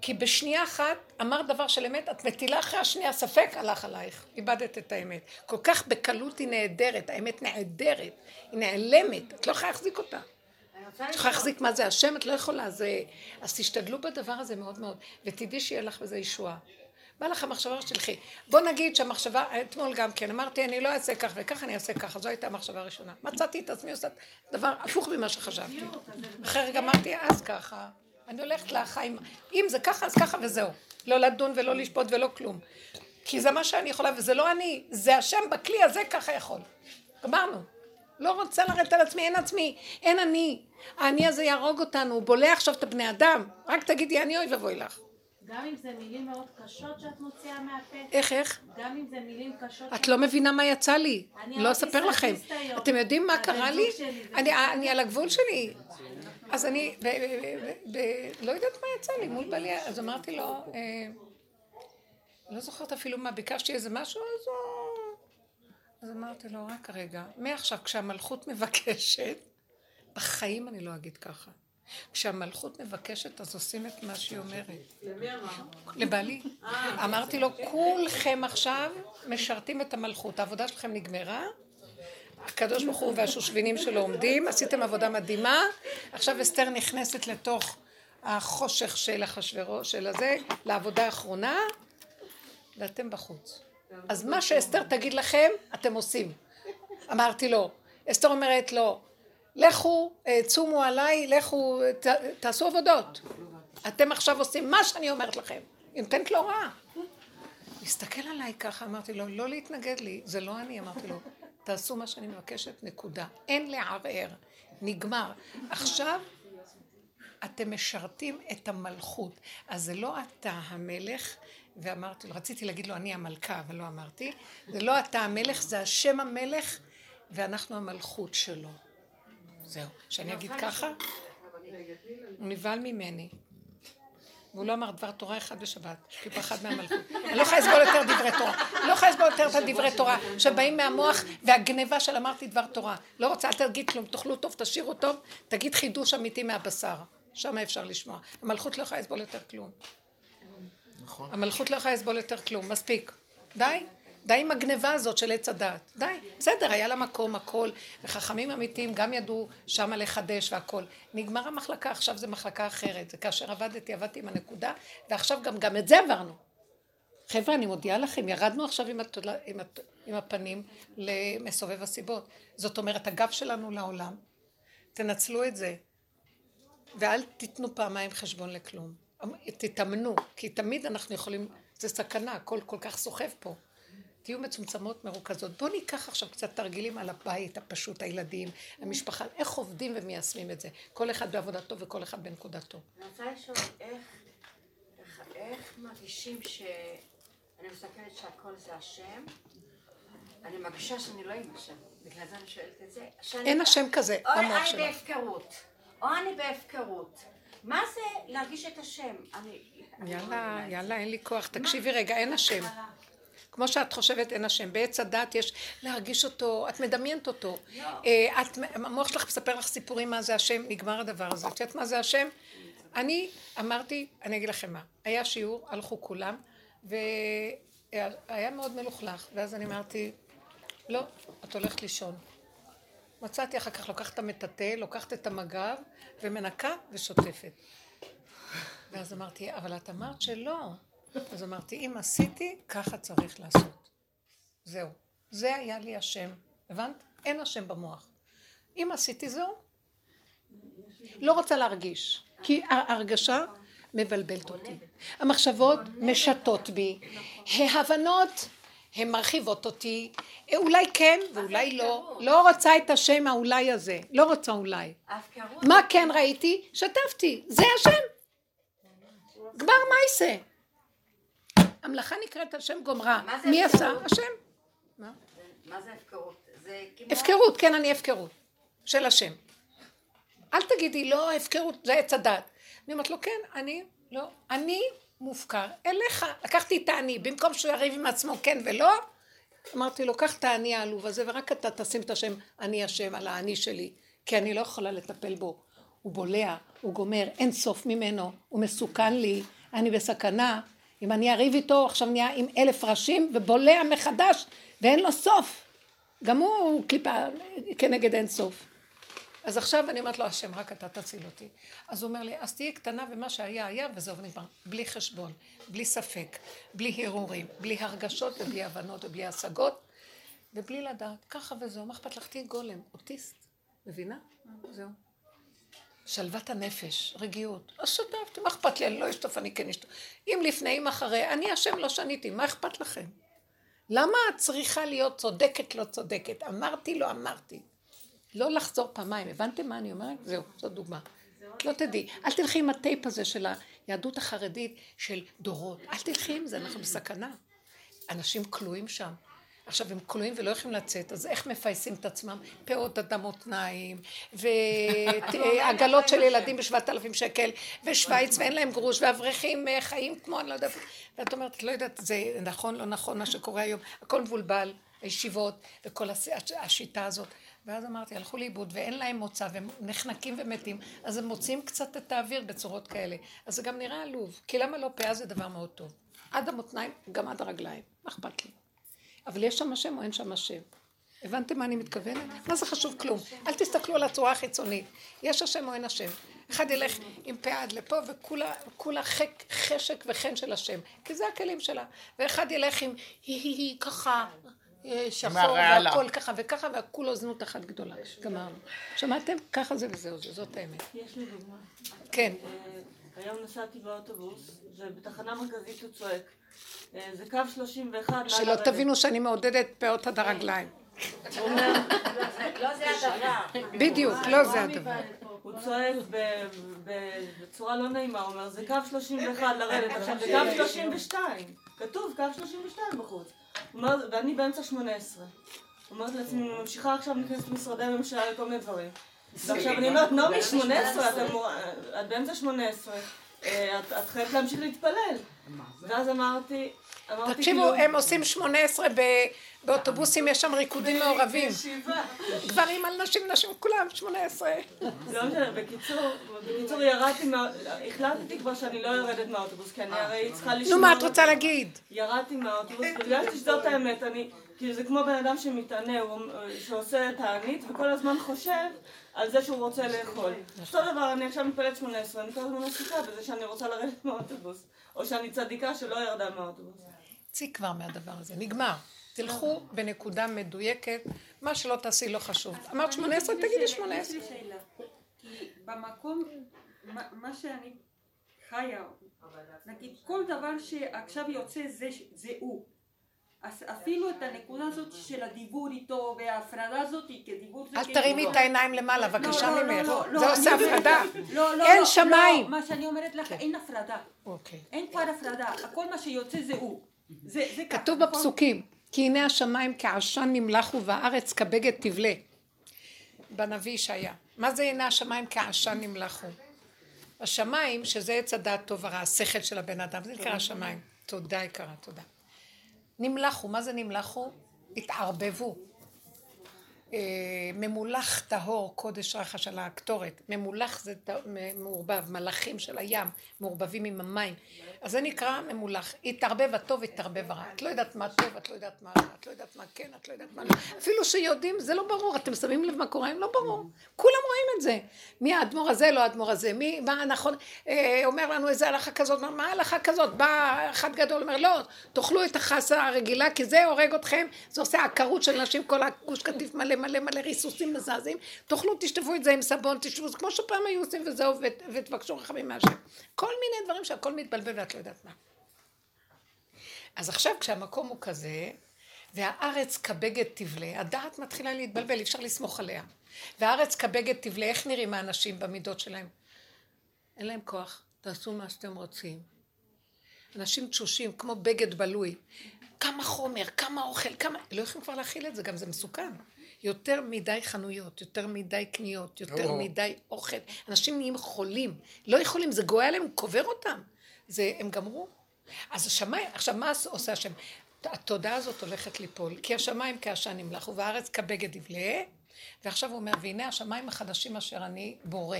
כי בשנייה אחת אמר דבר של אמת, את מטילה אחרי השנייה ספק, הלך עלייך, איבדת את האמת. כל כך בקלות היא נהדרת, האמת נהדרת, היא נעלמת, את לא יכולה להחזיק אותה. לשאול, להחזיק מה זה השם, את לא יכולה, זה... אז תשתדלו בדבר הזה מאוד מאוד, ותדעי שיהיה לך בזה ישועה. בא לך המחשבה שתלכי. בוא נגיד שהמחשבה, אתמול גם כן, אמרתי, אני לא אעשה כך וכך, אני אעשה ככה, זו הייתה המחשבה הראשונה. מצאתי את עצמי עושה דבר הפוך ממה שחשבתי. אחרי רגע אמרתי, אז ככה, אני הולכת לחיים. אם זה ככה, אז ככה וזהו. לא לדון ולא לשפוט ולא כלום. כי זה מה שאני יכולה, וזה לא אני, זה השם בכלי הזה ככה יכול. גמרנו. לא רוצה לרדת על עצמי, אין עצמי, אין אני. האני הזה יהרוג אותנו, הוא בולע עכשיו את הבני אדם. רק תגידי, אני אוי ואבוי לך. גם אם זה מילים מאוד קשות שאת מוציאה מהפה, איך, איך? גם אם זה מילים קשות... את לא מבינה מה יצא לי. לא אספר לכם. אתם יודעים מה קרה לי? אני- אני על הגבול שלי. אז אני, לא יודעת מה יצא לי מול בעלי, אז אמרתי לו, אה, לא זוכרת אפילו מה, ביקשתי איזה משהו, אז הוא... אז אמרתי לו, רק רגע, מעכשיו כשהמלכות מבקשת, בחיים אני לא אגיד ככה. כשהמלכות מבקשת, אז עושים את מה שהיא אומרת. למי אמר? לבעלי. אמרתי לו, כולכם עכשיו משרתים את המלכות, העבודה שלכם נגמרה, הקדוש ברוך הוא והשושבינים שלו עומדים, עשיתם עבודה מדהימה, עכשיו אסתר נכנסת לתוך החושך של אחשוורוש, של הזה, לעבודה האחרונה, ואתם בחוץ. אז מה שאסתר תגיד לכם, אתם עושים. אמרתי לו, אסתר אומרת לו, לכו, אה, צומו עליי, לכו, תעשו עבודות. אתם עכשיו עושים מה שאני אומרת לכם. היא נותנת לו רע. הסתכל עליי ככה, אמרתי לו, לא להתנגד לי, זה לא אני, אמרתי לו, תעשו מה שאני מבקשת, נקודה. אין לערער, נגמר. עכשיו אתם משרתים את המלכות. אז זה לא אתה המלך, ואמרתי לו, רציתי להגיד לו, אני המלכה, אבל לא אמרתי. זה לא אתה המלך, זה השם המלך, ואנחנו המלכות שלו. זהו. שאני אגיד ככה? הוא נבהל ממני. והוא לא אמר דבר תורה אחד בשבת, כי הוא פחד מהמלכות. אני לא יכולה לסבול יותר דברי תורה. לא יכולה לסבול יותר את הדברי תורה שבאים מהמוח והגניבה של אמרתי דבר תורה. לא רוצה, אל תגיד כלום, תאכלו טוב, תשאירו טוב, תגיד חידוש אמיתי מהבשר. שם אפשר לשמוע. המלכות לא יכולה לסבול יותר כלום. המלכות לא יכולה לסבול יותר כלום, מספיק. די. די עם הגניבה הזאת של עץ הדעת. די. בסדר, היה לה מקום, הכל. וחכמים אמיתיים גם ידעו שמה לחדש והכל. נגמר המחלקה, עכשיו זה מחלקה אחרת. זה כאשר עבדתי, עבדתי עם הנקודה, ועכשיו גם, גם את זה עברנו. חבר'ה, אני מודיעה לכם, ירדנו עכשיו עם, התולה, עם, הת, עם הפנים למסובב הסיבות. זאת אומרת, הגב שלנו לעולם, תנצלו את זה, ואל תיתנו פעמיים חשבון לכלום. תתאמנו, כי תמיד אנחנו יכולים, זה סכנה, הכל כל כך סוחב פה. תהיו מצומצמות מרוכזות. בואו ניקח עכשיו קצת תרגילים על הבית הפשוט, הילדים, המשפחה, איך עובדים ומיישמים את זה. כל אחד בעבודתו וכל אחד בנקודתו. אני רוצה לשאול איך, איך, מרגישים ש... אני מסתכלת שהכל זה השם, אני מרגישה שאני לא עם השם, בגלל זה אני שואלת את זה. שאני- אין השם כזה או אני. בהפקרות, או אני בהפקרות. מה זה להרגיש את השם? לא יאללה. יאללה, אין לי כוח. תקשיבי רגע, אין השם. כמו שאת חושבת אין השם. בעץ הדת יש להרגיש אותו, את מדמיינת אותו. אה, את, המוח שלך מספר לך סיפורים מה זה השם, נגמר הדבר הזה. את יודעת מה זה השם? אני אמרתי, אני אגיד לכם מה, היה שיעור, הלכו כולם, והיה מאוד מלוכלך, ואז אני אמרתי, לא, את הולכת לישון. מצאתי אחר כך, לוקחת את המטאטא, לוקחת את המגב, ומנקה ושוטפת. ואז אמרתי, אבל את אמרת שלא. אז אמרתי, אם עשיתי, ככה צריך לעשות. זהו. זה היה לי השם. הבנת? אין השם במוח. אם עשיתי זהו, לא רוצה להרגיש. כי ההרגשה מבלבלת אותי. המחשבות משתות בי. ההבנות הן מרחיבות אותי. אולי כן ואולי לא. לא רוצה את השם האולי הזה. לא רוצה אולי. מה כן ראיתי? שתפתי. זה השם. גמר מייסה. המלאכה נקראת על שם גומרה. מי עשה? השם. מה זה הפקרות? זה כמו... הפקרות, כן, אני הפקרות. של השם. אל תגידי, לא, הפקרות, זה עץ הדת. אני אומרת לו, כן, אני, לא, אני מופקר אליך. לקחתי את האני, במקום שהוא יריב עם עצמו כן ולא, אמרתי לו, קח את האני העלוב הזה, ורק אתה תשים את השם, אני השם, על האני שלי, כי אני לא יכולה לטפל בו. הוא בולע, הוא גומר, אין סוף ממנו, הוא מסוכן לי, אני בסכנה. אם אני אריב איתו, עכשיו נהיה עם אלף ראשים, ובולע מחדש, ואין לו סוף. גם הוא קליפה כנגד אין סוף. אז עכשיו אני אומרת לו, השם, רק אתה תציל אותי. אז הוא אומר לי, אז תהיי קטנה ומה שהיה היה, וזהו, נגמר. בלי חשבון, בלי ספק, בלי הרהורים, בלי הרגשות ובלי הבנות ובלי השגות, ובלי לדעת. ככה וזהו, מה אכפת לך? תהיי גולם, אוטיסט. מבינה? זהו. שלוות הנפש, רגיעות. אז שתפתי, מה אכפת לי? אני לא אשטוף, אני כן אשטוף. אם לפני, אם אחרי, אני השם לא שניתי, מה אכפת לכם? למה את צריכה להיות צודקת, לא צודקת? אמרתי, לא אמרתי. לא לחזור פעמיים. הבנתם מה אני אומרת? זהו, זו דוגמה. לא תדעי. אל תלכי עם הטייפ הזה של היהדות החרדית של דורות. אל תלכי עם זה, אנחנו בסכנה. אנשים כלואים שם. עכשיו הם כלואים ולא יכולים לצאת, אז איך מפייסים את עצמם? פאות אדם מותניים, ועגלות של ילדים בשבעת אלפים שקל, ושוויץ ואין להם גרוש, ואברכים אה, חיים כמו אני לא יודעת, ואת אומרת, לא יודעת, זה נכון, לא נכון מה שקורה היום, הכל מבולבל, הישיבות וכל הש- השיטה הזאת. ואז אמרתי, הלכו לאיבוד ואין להם מוצא והם נחנקים ומתים, אז הם מוציאים קצת את האוויר בצורות כאלה. אז זה גם נראה עלוב, כי למה לא פאה זה דבר מאוד טוב. עד המותניים, גם עד הרגליים, מה אכפת לי? אבל יש שם השם או אין שם השם? הבנתם מה אני מתכוונת? מה זה חשוב כלום? אל תסתכלו על הצורה החיצונית. יש השם או אין השם. אחד ילך עם פאה עד לפה וכולה חשק וחן של השם, כי זה הכלים שלה. ואחד ילך עם היא היא היא ככה, שחור הרעלה. והכל ככה וככה והכולו זנות אחת גדולה. גמרנו. שמעתם? ככה זה וזהו זה, זאת האמת. יש לי דוגמה. כן. אה, היום נסעתי באוטובוס, ובתחנה מרכזית הוא צועק. אה, זה קו 31, נא שלא. תבינו שאני מעודדת פאות עד הרגליים. אומר, לא זה הדבר. בדיוק, לא זה הדבר. הוא צועק ב- ב- בצורה לא נעימה, הוא אומר, זה קו 31 לרדת, עכשיו זה קו 32, כתוב קו 32 בחוץ. ואני באמצע 18. אומרת לעצמי, אני ממשיכה עכשיו להיכנס למשרדי הממשלה לכל מיני דברים. ועכשיו אני אומרת, נעמי, 18, את אמורה- את באמצע 18, אה, את חייבת להמשיך להתפלל. ואז אמרתי תקשיבו, כאילו, הם עושים 18 ב- באוטובוסים, יש שם ריקודים מעורבים. גברים על נשים, נשים, כולם 18. לא משנה, בקיצור, בקיצור ירדתי, החלטתי כבר שאני לא יורדת מהאוטובוס, כי אני הרי צריכה לשמור. נו, מה את רוצה להגיד? ירדתי מהאוטובוס, הרגשתי שזאת האמת, אני, כאילו זה כמו בן אדם שמתענה, שעושה תענית וכל הזמן חושב על זה שהוא רוצה לאכול. אותו דבר, אני עכשיו מתפלאת 18, אני כל הזמן עסוקה בזה שאני רוצה לרדת מהאוטובוס, או שאני צדיקה שלא ירדה מהאוטובוס. צאי כבר מהדבר הזה, נגמר. תלכו בנקודה מדויקת, מה שלא תעשי לא חשוב. אמרת 18, תגידי 18. יש לי שאלה. כי במקום, מה שאני חיה, נגיד כל דבר שעכשיו יוצא זה, הוא. אז אפילו את הנקודה הזאת של הדיבור איתו וההפרדה הזאת כדיבור זה אל כאילו תרימי לא. את העיניים למעלה, בבקשה לא, לא, ממך. לא, לא, זה עושה הפרדה. לא, לא, אין לא, שמיים. לא, מה שאני אומרת לך, אין הפרדה. אוקיי. אין כבר הפרדה. הכל מה שיוצא זה הוא. זה זה כתוב נכון? בפסוקים, כי הנה השמיים כעשן נמלחו והארץ כבגד תבלה. בנביא ישעיה. מה זה הנה השמיים כעשן נמלחו? השמיים, שזה עץ הדעת טוב ורע, השכל של הבן אדם, זה נקרא השמיים. תודה יקרה, תודה. נמלחו, מה זה נמלחו? התערבבו. אה, ממולח טהור קודש רחש על הקטורת. ממולח זה מעורבב, מלאכים של הים, מעורבבים עם המים. אז זה נקרא ממולח. התערבב הטוב, התערבב הרע. את לא יודעת מה טוב, את לא יודעת מה רע, את לא יודעת מה כן, את לא יודעת מה לא. אפילו שיודעים, זה לא ברור. אתם שמים לב מה קורה? הם לא ברור. כולם רואים את זה. מי האדמו"ר הזה, לא האדמו"ר הזה. מי, מה נכון, אה, אומר לנו איזה הלכה כזאת, מה- מה הלכה כזאת? בא אחד גדול, אומר, לא, תאכלו את החסה הרגילה, כי זה הורג אתכם, זה עושה עקרות של נשים, כל הגוש קטיף מלא מלא מלא ריסוסים מזעזעים, תאכלו, תשטפו את זה עם סבון, זה כמו שפעם היו עושים וזהו, ות- ותבקשו רחמים מהשם. כל מיני דברים שהכל מתבלבל ואת לא יודעת מה. אז עכשיו כשהמקום הוא כזה, והארץ כבגד תבלה, הדעת מתחילה להתבלבל, אי אפשר לסמוך עליה. והארץ כבגד תבלה, איך נראים האנשים במידות שלהם? אין להם כוח, תעשו מה שאתם רוצים. אנשים תשושים, כמו בגד בלוי. כמה חומר, כמה אוכל, כמה... לא יכולים כבר להכיל את זה, גם זה מסוכן. יותר מדי חנויות, יותר מדי קניות, יותר או. מדי אוכל. אנשים נהיים חולים. לא יכולים, זה גואה עליהם, קובר אותם. זה, הם גמרו. אז השמיים, עכשיו מה עושה השם? התודעה הזאת הולכת ליפול, כי השמיים כעשן נמלחו והארץ כבגד יבלה, ועכשיו הוא אומר, והנה השמיים החדשים אשר אני בורא.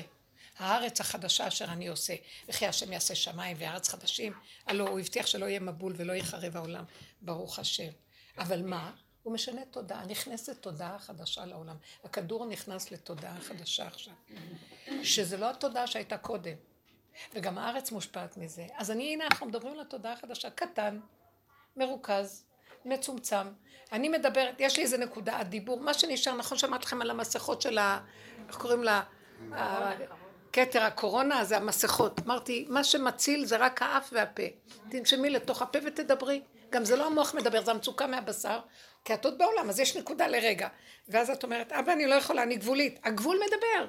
הארץ החדשה אשר אני עושה, וכי השם יעשה שמיים וארץ חדשים, הלא הוא הבטיח שלא יהיה מבול ולא יחרב העולם, ברוך השם. אבל מה? הוא משנה תודעה, נכנסת תודעה חדשה לעולם. הכדור נכנס לתודעה חדשה עכשיו, שזה לא התודעה שהייתה קודם, וגם הארץ מושפעת מזה. אז אני, הנה אנחנו מדברים על התודעה החדשה, קטן, מרוכז, מצומצם. אני מדברת, יש לי איזה נקודה, הדיבור, מה שנשאר, נכון שאמרתי לכם על המסכות של ה... איך קוראים לה? כתר הקורונה זה המסכות. אמרתי, מה שמציל זה רק האף והפה. תנשמי לתוך הפה ותדברי. גם זה לא המוח מדבר, זה המצוקה מהבשר, כי את עוד בעולם, אז יש נקודה לרגע. ואז את אומרת, אבא, אני לא יכולה, אני גבולית. הגבול מדבר.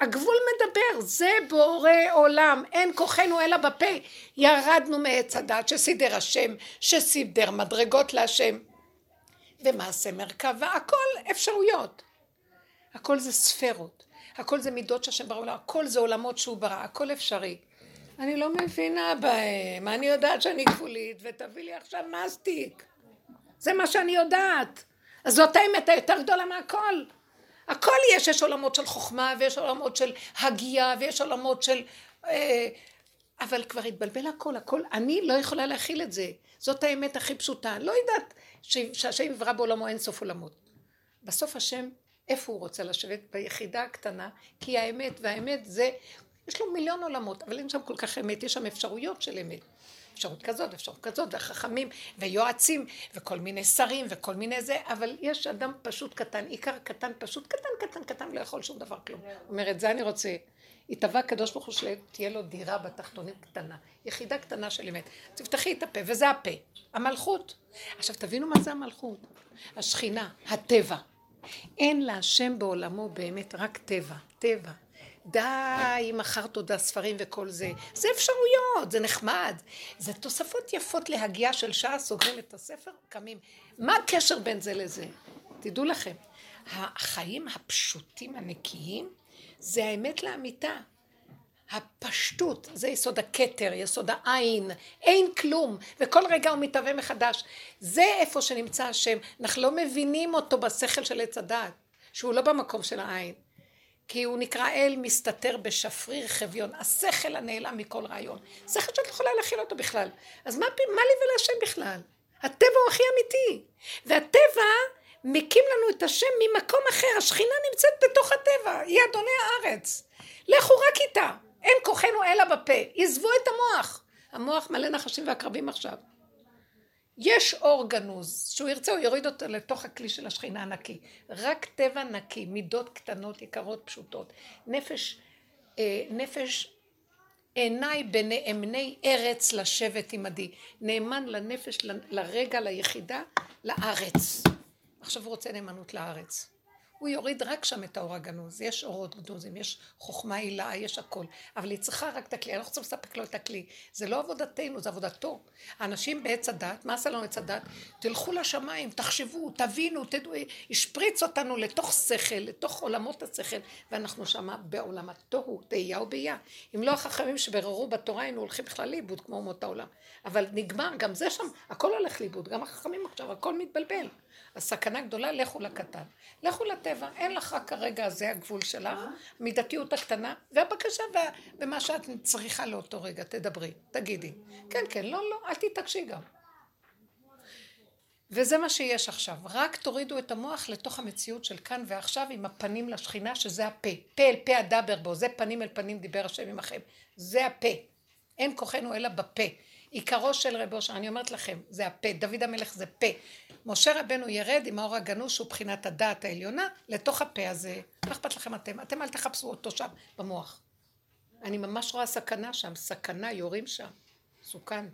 הגבול מדבר, זה בורא עולם, אין כוחנו אלא בפה. ירדנו מעץ הדת שסידר השם, שסידר מדרגות להשם. ומעשה מרכבה, הכל אפשרויות. הכל זה ספרות, הכל זה מידות שהשם ברא עולם, הכל זה עולמות שהוא ברא, הכל אפשרי. אני לא מבינה בהם, אני יודעת שאני גבולית, ותביא לי עכשיו מסטיק. זה מה שאני יודעת. אז זאת האמת היותר גדולה מהכל. הכל יש, יש עולמות של חוכמה, ויש עולמות של הגייה, ויש עולמות של... אה, אבל כבר התבלבל הכל, הכל, אני לא יכולה להכיל את זה. זאת האמת הכי פשוטה. לא יודעת שהשם יברא בעולמו אין סוף עולמות. בסוף השם, איפה הוא רוצה לשבת? ביחידה הקטנה, כי האמת, והאמת זה, יש לו מיליון עולמות, אבל אין שם כל כך אמת, יש שם אפשרויות של אמת. אפשרות כזאת, אפשרות כזאת, וחכמים, ויועצים, וכל מיני שרים, וכל מיני זה, אבל יש אדם פשוט קטן, עיקר קטן, פשוט קטן, קטן, קטן, לא יכול שום דבר כלום. אומר, את זה אני רוצה. יתבע הקדוש ברוך הוא שתהיה לו דירה בתחתונים קטנה, יחידה קטנה של אמת. תפתחי את הפה, וזה הפה, המלכות. עכשיו תבינו מה זה המלכות. השכינה, הטבע. אין להשם בעולמו באמת רק טבע, טבע. די, מחר תודה ספרים וכל זה. זה אפשרויות, זה נחמד. זה תוספות יפות להגייה של שעה, סוגרים את הספר, קמים. מה הקשר בין זה לזה? תדעו לכם, החיים הפשוטים, הנקיים, זה האמת לאמיתה. הפשטות, זה יסוד הכתר, יסוד העין, אין כלום, וכל רגע הוא מתהווה מחדש. זה איפה שנמצא השם, אנחנו לא מבינים אותו בשכל של עץ הדעת, שהוא לא במקום של העין. כי הוא נקרא אל מסתתר בשפריר חביון, השכל הנעלם מכל רעיון. שכל שאת יכולה להכיל אותו בכלל. אז מה, מה לי ולהשם בכלל? הטבע הוא הכי אמיתי. והטבע מקים לנו את השם ממקום אחר, השכינה נמצאת בתוך הטבע, היא אדוני הארץ. לכו רק איתה, אין כוחנו אלא בפה, עזבו את המוח. המוח מלא נחשים ועקרבים עכשיו. יש אור גנוז, שהוא ירצה הוא יוריד אותו לתוך הכלי של השכינה הנקי. רק טבע נקי, מידות קטנות, יקרות, פשוטות. נפש, אה, נפש עיניי בנאמני ארץ לשבת עמדי. נאמן לנפש, לרגע, ליחידה, לארץ. עכשיו הוא רוצה נאמנות לארץ. הוא יוריד רק שם את האור הגנוז, יש אורות גנוזים, יש חוכמה הילה, יש הכל, אבל היא צריכה רק את הכלי, לא רוצה לספק לו את הכלי, זה לא עבודתנו, זה עבודתו. האנשים בעץ הדת, מה עשה לנו עץ הדת? תלכו לשמיים, תחשבו, תבינו, תדעו, השפריץ אותנו לתוך שכל, לתוך עולמות השכל, ואנחנו שמה בעולם התוהו, תהייה ובהייה. אם לא החכמים שבררו בתורה היינו הולכים בכלל לאיבוד כמו אומות העולם. אבל נגמר, גם זה שם, הכל הולך לאיבוד, גם החכמים עכשיו, הכל מתבלבל. הסכנה גדולה, לכו לקטן. לכו לטבע, אין לך רק הרגע הזה הגבול שלך, מידתיות הקטנה, והבקשה ומה שאת צריכה לאותו רגע, תדברי, תגידי. כן, כן, לא, לא, אל תתעקשי גם. וזה מה שיש עכשיו, רק תורידו את המוח לתוך המציאות של כאן ועכשיו עם הפנים לשכינה שזה הפה, פה אל פה אדבר בו, זה פנים אל פנים דיבר השם עמכם, זה הפה, אין כוחנו אלא בפה, עיקרו של רבו, אני אומרת לכם, זה הפה, דוד המלך זה פה, משה רבנו ירד עם האור הגנוז שהוא בחינת הדעת העליונה לתוך הפה הזה. מה אכפת לכם אתם? אתם אל תחפשו אותו שם במוח. אני ממש רואה סכנה שם, סכנה, יורים שם. מסוכן.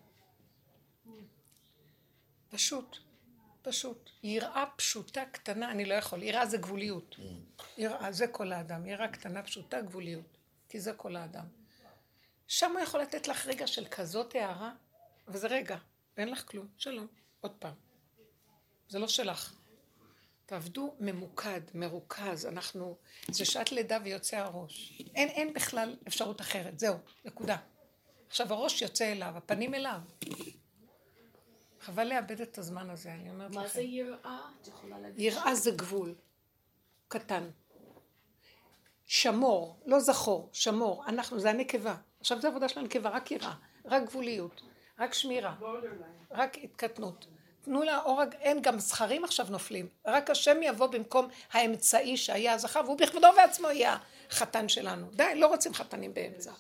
פשוט, פשוט. יראה פשוטה קטנה, אני לא יכול. יראה זה גבוליות. יראה, זה כל האדם. יראה קטנה פשוטה, גבוליות. כי זה כל האדם. שם הוא יכול לתת לך רגע של כזאת הערה, וזה רגע, ואין לך כלום. שלום, עוד פעם. זה לא שלך. תעבדו ממוקד, מרוכז, אנחנו, זה שעת לידה ויוצא הראש. אין, אין בכלל אפשרות אחרת, זהו, נקודה. עכשיו הראש יוצא אליו, הפנים אליו. חבל לאבד את הזמן הזה, אני אומרת לכם. מה זה יראה? את יכולה להגיד? יראה זה גבול, קטן. שמור, לא זכור, שמור, אנחנו, זה הנקבה. עכשיו זה עבודה של הנקבה, רק יראה, רק גבוליות, רק שמירה, רק התקטנות. תנו לה אור, אין גם זכרים עכשיו נופלים, רק השם יבוא במקום האמצעי שהיה הזכר, והוא בכבודו ועצמו יהיה החתן שלנו. די, לא רוצים חתנים באמצע.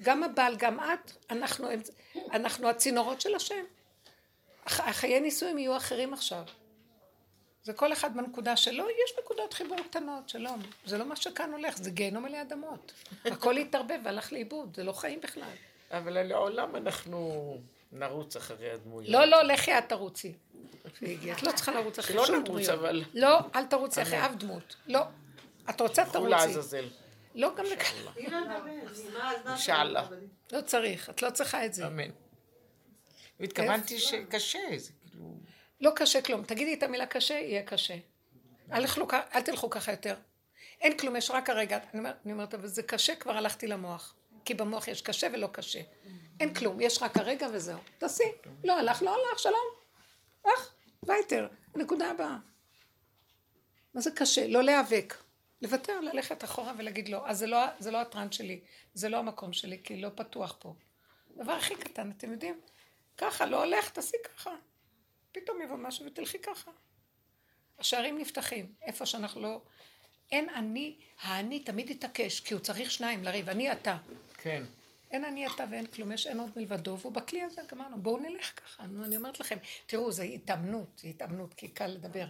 גם הבעל, גם את, אנחנו, אנחנו הצינורות של השם. החיי נישואים יהיו אחרים עכשיו. זה כל אחד בנקודה שלו, יש נקודות חיבור קטנות, שלום. זה לא מה שכאן הולך, זה גיהנום עלי אדמות. הכל התערבב והלך לאיבוד, זה לא חיים בכלל. אבל לעולם אנחנו נרוץ אחרי הדמויות. לא, לא, לכי את תרוצי. את לא צריכה לרוץ אחרי שלא שום נרוץ, דמויות. אבל- לא, אל תרוצי אחרי. אף דמות. לא. את רוצה, קחו תרוצי. לעזאזל. לא, גם לכאן. אינשאללה. לא צריך, את לא צריכה את זה. אמן. והתכוונתי שקשה, זה כאילו... לא קשה כלום. תגידי את המילה קשה, יהיה קשה. אל תלכו, ככה יותר. אין כלום, יש רק הרגע. אני אומרת, אבל זה קשה, כבר הלכתי למוח. כי במוח יש קשה ולא קשה. אין כלום, יש רק הרגע וזהו. תעשי. לא הלך, לא הלך, שלום. אך, וייטר. נקודה הבאה. מה זה קשה? לא להיאבק. לוותר, ללכת אחורה ולהגיד לא. אז זה לא, זה לא הטראנס שלי, זה לא המקום שלי, כי לא פתוח פה. דבר הכי קטן, אתם יודעים? ככה, לא הולך, תעשי ככה. פתאום יבוא משהו ותלכי ככה. השערים נפתחים, איפה שאנחנו לא... אין אני, האני תמיד יתעקש, כי הוא צריך שניים לריב, אני אתה. כן. אין אני אתה ואין כלום, יש אין עוד מלבדו, והוא בכלי הזה, גמרנו, בואו נלך ככה, נו, אני אומרת לכם, תראו, זה התאמנות, זה התאמנות, כי קל לדבר,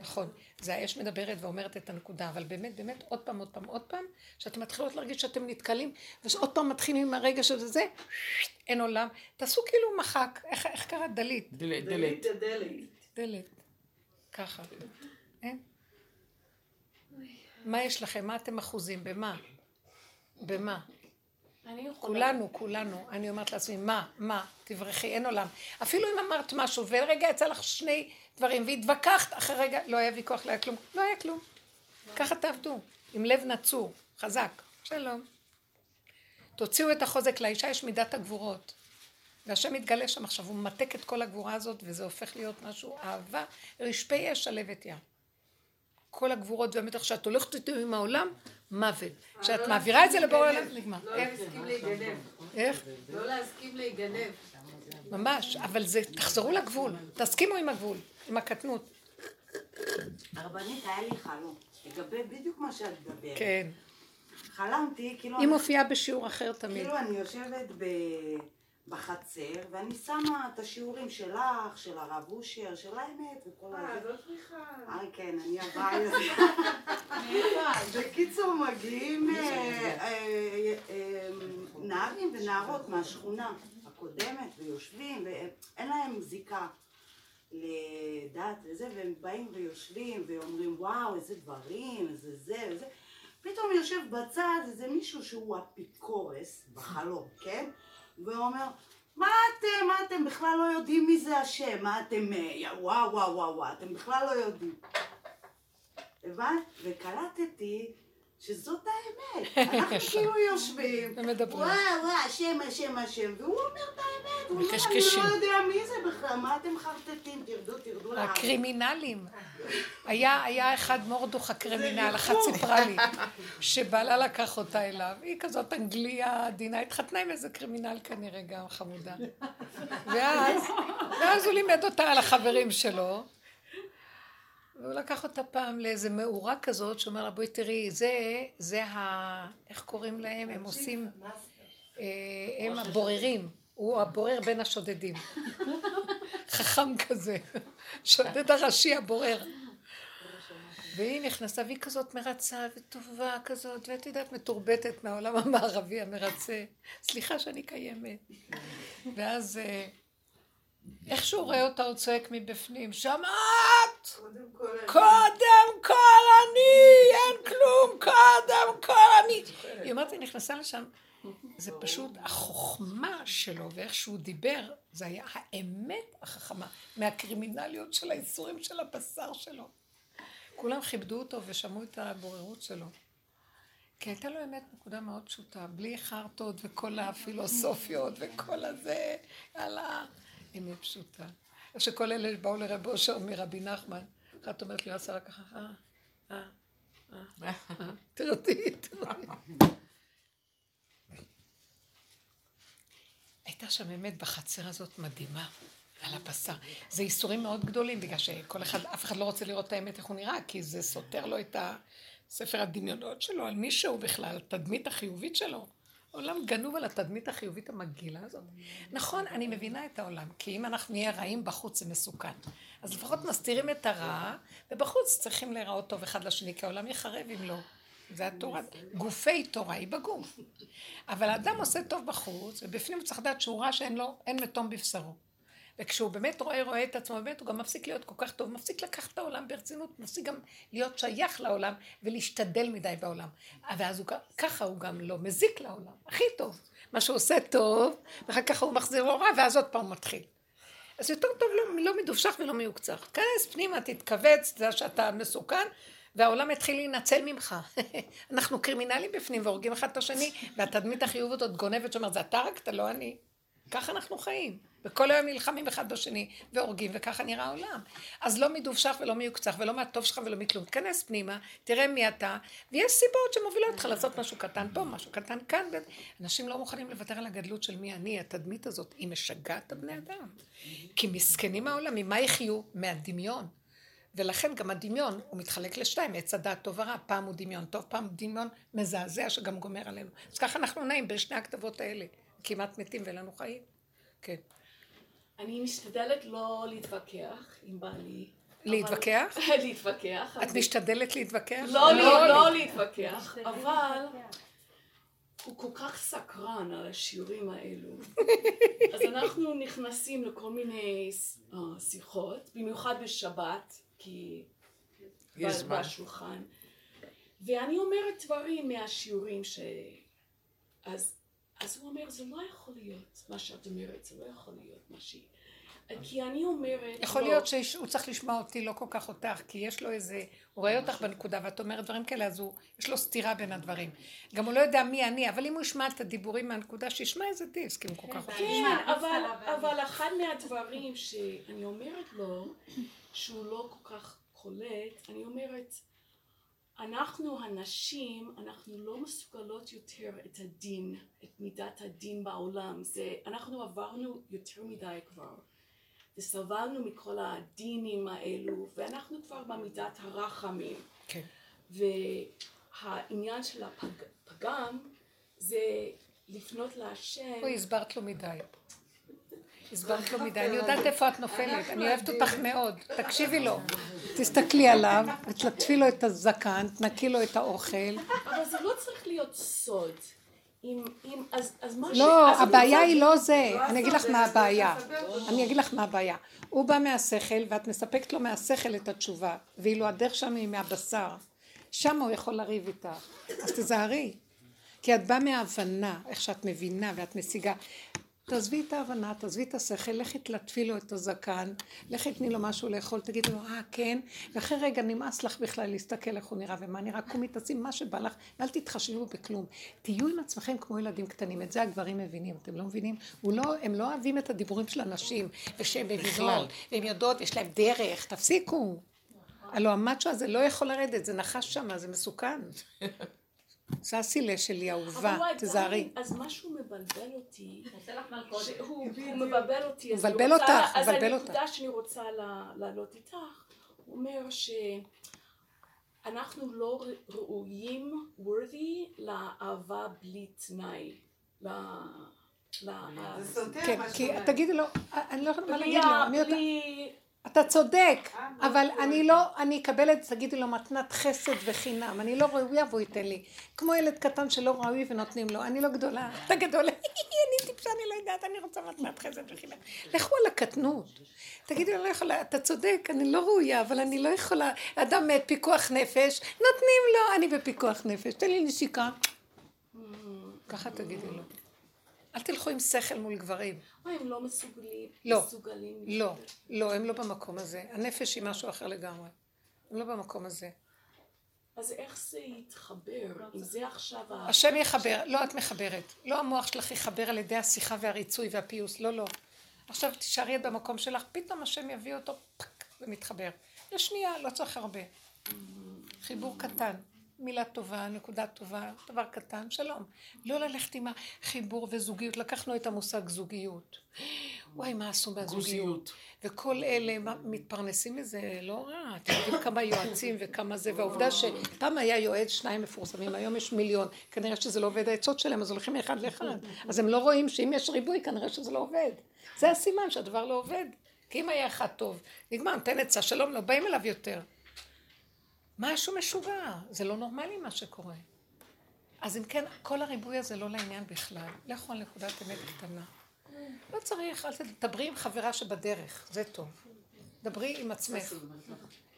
נכון, זה האש מדברת ואומרת את הנקודה, אבל באמת, באמת, עוד פעם, עוד פעם, עוד פעם, שאתם מתחילות להרגיש שאתם נתקלים, ועוד פעם מתחילים עם הרגע שזה זה, אין עולם, תעשו כאילו מחק, איך, איך קרה דלית? דלית דלית. דלת, ככה, אין? מה יש לכם? מה אתם אחוזים? במה? במה? כולנו, כולנו. אני אומרת לעצמי, מה, מה, תברחי, אין עולם. אפילו אם אמרת משהו, ורגע יצא לך שני דברים, והתווכחת, אחרי רגע לא היה ויכוח, לא היה כלום. לא היה כלום. ככה תעבדו, עם לב נצור, חזק. שלום. תוציאו את החוזק, לאישה יש מידת הגבורות. והשם מתגלה שם עכשיו, הוא ממתק את כל הגבורה הזאת, וזה הופך להיות משהו, אהבה, רשפי אש שלבת ים. כל הגבורות והמתח שאת הולכת איתו עם העולם, מוות. כשאת לא מעבירה את זה לבורא. עולם, נגמר. לא? להסכים להיגנב. איך? לא להסכים להיגנב. ממש, אבל זה, תחזרו לגבול, תסכימו עם הגבול, עם הקטנות. הרבנית, היה לי חלום, לגבי בדיוק מה שאת מדברת. כן. חלמתי, כאילו... היא מופיעה בשיעור אחר תמיד. כאילו אני יושבת ב... בחצר, ואני שמה את השיעורים שלך, של הרב אושר, של האמת וכל אה, הזה. זאת מיכל. אה, כן, אני הבאה בקיצור, מגיעים אה, אה, אה, נערים ונערות מהשכונה הקודמת ויושבים, ואין להם זיקה לדת וזה, והם באים ויושבים ואומרים, וואו, איזה דברים, איזה זה וזה. פתאום יושב בצד איזה מישהו שהוא אפיקורס בחלום, כן? ואומר, מה אתם, מה אתם בכלל לא יודעים מי זה השם, מה אתם, אה, וואו וואו וואו, אתם בכלל לא יודעים. הבנת? וקלטתי שזאת האמת. אנחנו כאילו יושבים, ומדברים. וואו וואו, השם, השם, השם, והוא אומר את האמת, הוא אומר, אני. לא יודע מי זה בכלל, מה אתם חרטטים, תרדו, תרדו לארץ. הקרימינלים. היה, היה אחד מורדוך הקרימינל, אחת. סיפרה לי, שבעלה לקח אותה אליו, היא כזאת אנגליה עדינה, התחתנה עם איזה קרימינל כנראה גם חמודה. ואז, ואז הוא לימד אותה על החברים שלו, והוא לקח אותה פעם לאיזה מאורה כזאת, שאומר לה, בואי תראי, זה, זה ה... איך קוראים להם? הם עושים... אה, הם הבוררים, הוא הבורר בין השודדים. חכם כזה, שודד הראשי הבורר. והיא נכנסה, והיא כזאת מרצה וטובה כזאת, ואת יודעת, מתורבתת מהעולם המערבי המרצה. סליחה שאני קיימת. ואז אה, איך שהוא רואה אותה, הוא צועק מבפנים, שמעת? קודם כל אני, אין כלום, קודם כל אני. היא אומרת, היא נכנסה לשם, זה פשוט החוכמה שלו ואיך שהוא דיבר, זה היה האמת החכמה, מהקרימינליות של האיסורים של הבשר שלו. כולם כיבדו אותו ושמעו את הבוררות שלו. כי הייתה לו אמת נקודה מאוד פשוטה, בלי חרטות וכל הפילוסופיות וכל הזה, יאללה, אמת פשוטה. איך שכל אלה באו לרב אושר מרבי נחמן, אחת אומרת לי, עשה רק ככה, אה, אה, אה, אה, תרדי. הייתה שם אמת בחצר הזאת מדהימה, על הבשר. זה איסורים מאוד גדולים, בגלל שכל אחד, אף אחד לא רוצה לראות את האמת איך הוא נראה, כי זה סותר לו את הספר הדמיונות שלו, על מי שהוא בכלל, התדמית החיובית שלו. עולם גנוב על התדמית החיובית המגעילה הזאת. נכון, אני מבינה את העולם, כי אם אנחנו נהיה רעים בחוץ זה מסוכן. אז לפחות מסתירים את הרע, ובחוץ צריכים להיראות טוב אחד לשני, כי העולם יחרב אם לא. זה התורה, גופי תורה היא בגוף. אבל האדם עושה טוב בחוץ, ובפנים הוא צריך לדעת שהוא רע שאין לו, אין מתום בבשרו. וכשהוא באמת רואה, רואה את עצמו, באמת הוא גם מפסיק להיות כל כך טוב, מפסיק לקחת את העולם ברצינות, מפסיק גם להיות שייך לעולם ולהשתדל מדי בעולם. ואז הוא, ככה הוא גם לא מזיק לעולם, הכי טוב. מה שהוא עושה טוב, ואחר כך הוא מחזיר לו רע, ואז עוד פעם מתחיל. אז יותר טוב לא, לא מדובשך ולא מיוקצך. כנס פנימה, תתכווץ, תדע שאתה מסוכן, והעולם יתחיל להינצל ממך. אנחנו קרימינלים בפנים והורגים אחד את השני, והתדמית החיובית עוד גונבת שאומרת, זה אתה רק, אתה לא אני. ככה אנחנו חיים. וכל היום נלחמים אחד בשני והורגים, וככה נראה העולם. אז לא מדובשך ולא מיוקצך ולא מהטוב שלך ולא מכלום. תיכנס פנימה, תראה מי אתה, ויש סיבות שמובילות אותך לעשות משהו קטן פה, משהו קטן כאן. אנשים לא מוכנים לוותר על הגדלות של מי אני, התדמית הזאת, היא משגעת את הבני אדם. כי מסכנים העולם, ממה יחיו? מהדמיון. ולכן גם הדמיון הוא מתחלק לשתיים, עץ הדעת טוב ורע, פעם הוא דמיון טוב, פעם דמיון מזעזע שגם גומר עלינו. אז ככה אנחנו נעים בין שני הכתבות האלה, כמעט מתים ואין לנו חיים. כן. אני משתדלת לא להתווכח עם בעלי. להתווכח? להתווכח. את משתדלת להתווכח? לא, לא, לא להתווכח, אבל הוא כל כך סקרן על השיעורים האלו. אז אנחנו נכנסים לכל מיני אה, שיחות, במיוחד בשבת, כי בשולחן. ואני אומרת דברים מהשיעורים ש... אז אז הוא אומר, זה לא יכול להיות מה שאת אומרת, זה לא יכול להיות מה שהיא... כי אני אומרת... יכול לא. להיות שהוא צריך לשמוע אותי, לא כל כך אותך, כי יש לו איזה... הוא רואה אותך בנקודה ואת אומרת דברים כאלה, אז הוא... יש לו סתירה בין הדברים. גם הוא לא יודע מי אני, אבל אם הוא ישמע את הדיבורים מהנקודה, שישמע איזה דיסק, אם כל כך... כן, אבל, אבל אחד מהדברים שאני אומרת לו, שהוא לא כל כך קולט, אני אומרת, אנחנו הנשים, אנחנו לא מסוגלות יותר את הדין, את מידת הדין בעולם. זה, אנחנו עברנו יותר מדי כבר. וסבלנו מכל הדינים האלו, ואנחנו כבר במידת הרחמים. כן. והעניין של הפגם זה לפנות להשם. אוי, הסברת לו מדי. הסברת לו מדי, אני יודעת איפה את נופלת, אני אוהבת אותך מאוד, תקשיבי לו, תסתכלי עליו, תלטפי לו את הזקן, תנקי לו את האוכל. אבל זה לא צריך להיות סוד. אם, אם, אז, אז מה ש... לא, הבעיה היא לא זה, אני אגיד לך מה הבעיה, אני אגיד לך מה הבעיה, הוא בא מהשכל ואת מספקת לו מהשכל את התשובה, ואילו הדרך שם היא מהבשר, שם הוא יכול לריב איתך, אז תזהרי, כי את באה מההבנה, איך שאת מבינה ואת משיגה, תעזבי את ההבנה, תעזבי את השכל, לכי תלטפי לו את הזקן, לכי תני לו משהו לאכול, תגידי לו, אה, כן, ואחרי רגע נמאס לך בכלל להסתכל איך הוא נראה ומה נראה, קומי תעשי מה שבא לך, ואל תתחשבו בכלום. תהיו עם עצמכם כמו ילדים קטנים, את זה הגברים מבינים, אתם לא מבינים? לא, הם לא אוהבים את הדיבורים של הנשים, ושהן מבינות, והן יודעות, יש להם דרך, תפסיקו. הלוא המאצ'ו הזה לא יכול לרדת, זה נחש שם, זה מסוכן. זה הסילה שלי אהובה, תזהרי. אז משהו מבלבל אותי. הוא מבלבל אותי. הוא מבלבל אותך, הוא מבלבל אותך. אז הנקודה שאני רוצה להעלות איתך, הוא אומר שאנחנו לא ראויים, worthy, לאהבה בלי תנאי. זה סותר כן, מה כי תגידי לו, אני לא יכולה מה להגיד לו. אתה צודק, אבל אני לא, אני אקבל את, תגידי לו מתנת חסד וחינם, אני לא ראויה והוא ייתן לי. כמו ילד קטן שלא ראוי ונותנים לו, אני לא גדולה, אתה גדול, אני טיפשה, אני לא יודעת, אני רוצה מתנת חסד וחינם. לכו על הקטנות. תגידי לו, לא יכולה, אתה צודק, אני לא ראויה, אבל אני לא יכולה, אדם מת, פיקוח נפש, נותנים לו, אני בפיקוח נפש, תן לי נשיקה. ככה תגידי לו. אל תלכו עם שכל מול גברים. מה, הם לא מסוגלים? לא, לא, לא, הם לא במקום הזה. הנפש היא משהו אחר לגמרי. הם לא במקום הזה. אז איך זה יתחבר? אם זה עכשיו. השם יחבר, לא את מחברת. לא המוח שלך יחבר על ידי השיחה והריצוי והפיוס, לא, לא. עכשיו תישארי במקום שלך, פתאום השם יביא אותו פק ומתחבר. לשנייה, לא צריך הרבה. חיבור קטן. מילה טובה, נקודה טובה, דבר קטן, שלום. לא ללכת עם החיבור וזוגיות. לקחנו את המושג זוגיות. וואי, מה עשו מהזוגיות? וכל אלה מתפרנסים מזה, לא רע. אתם יודעים כמה יועצים וכמה זה, והעובדה שפעם היה יועץ שניים מפורסמים, היום יש מיליון. כנראה שזה לא עובד העצות שלהם, אז הולכים מאחד לאחד. אז הם לא רואים שאם יש ריבוי, כנראה שזה לא עובד. זה הסימן שהדבר לא עובד. כי אם היה אחד טוב, נגמר, נותן עצה, שלום, לא באים אליו יותר. משהו משוגע, זה לא נורמלי מה שקורה. אז אם כן, כל הריבוי הזה לא לעניין בכלל. לכו על נקודת אמת קטנה. לא צריך, אל תדברי עם חברה שבדרך, זה טוב. דברי עם עצמך.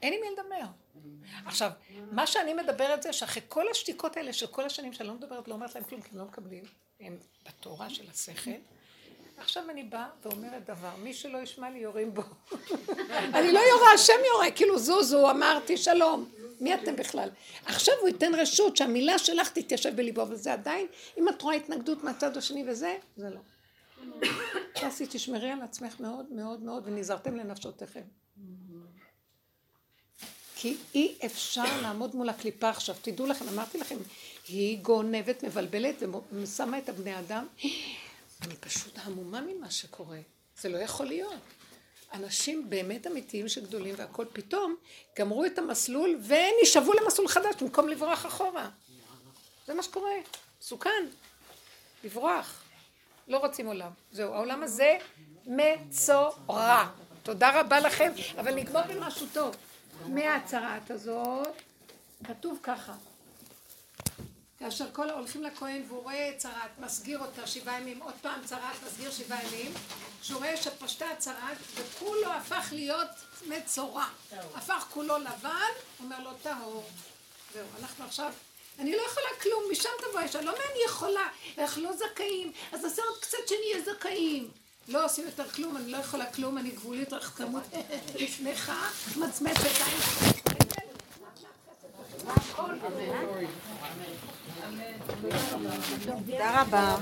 אין עם מי לדבר. עכשיו, מה שאני מדברת זה שאחרי כל השתיקות האלה של כל השנים שאני לא מדברת, לא אומרת להם כלום, כי הם לא מקבלים, הם בתורה של השכל. עכשיו אני באה ואומרת דבר, מי שלא ישמע לי יורים בו. אני לא יורה, השם יורה, כאילו זוזו, אמרתי שלום. מי אתם בכלל? עכשיו הוא ייתן רשות שהמילה שלך תתיישב בליבו, וזה עדיין, אם את רואה התנגדות מהצד השני וזה, זה לא. תעשי, תשמרי על עצמך מאוד מאוד מאוד, ונזהרתם לנפשותיכם. כי אי אפשר לעמוד מול הקליפה עכשיו. תדעו לכם, אמרתי לכם, היא גונבת, מבלבלת ושמה את הבני אדם. אני פשוט המומה ממה שקורה. זה לא יכול להיות. אנשים באמת אמיתיים שגדולים והכל פתאום גמרו את המסלול ונשאבו למסלול חדש במקום לברוח אחורה. זה מה שקורה. מסוכן. לברוח. לא רוצים עולם. זהו, העולם הזה מצורע. תודה רבה לכם, אבל נגמור במשהו טוב. מהצרעת הזאת, כתוב ככה, כאשר כל הולכים לכהן והוא רואה צרעת, מסגיר אותה שבעה ימים, עוד פעם צרעת, מסגיר שבעה ימים, שהוא רואה שפשטה הצרעת וכולו הפך להיות מצורע. הפך כולו לבן, אומר לו טהור. זהו, אנחנו עכשיו, אני לא יכולה כלום, משם תבוא אישה, לא מה אני יכולה, אנחנו לא זכאים, אז נעשה עוד קצת שנהיה זכאים. לא עושים יותר כלום, אני לא יכולה כלום, אני גבולית רק כמות לפניך, מצמצת עין. תודה רבה.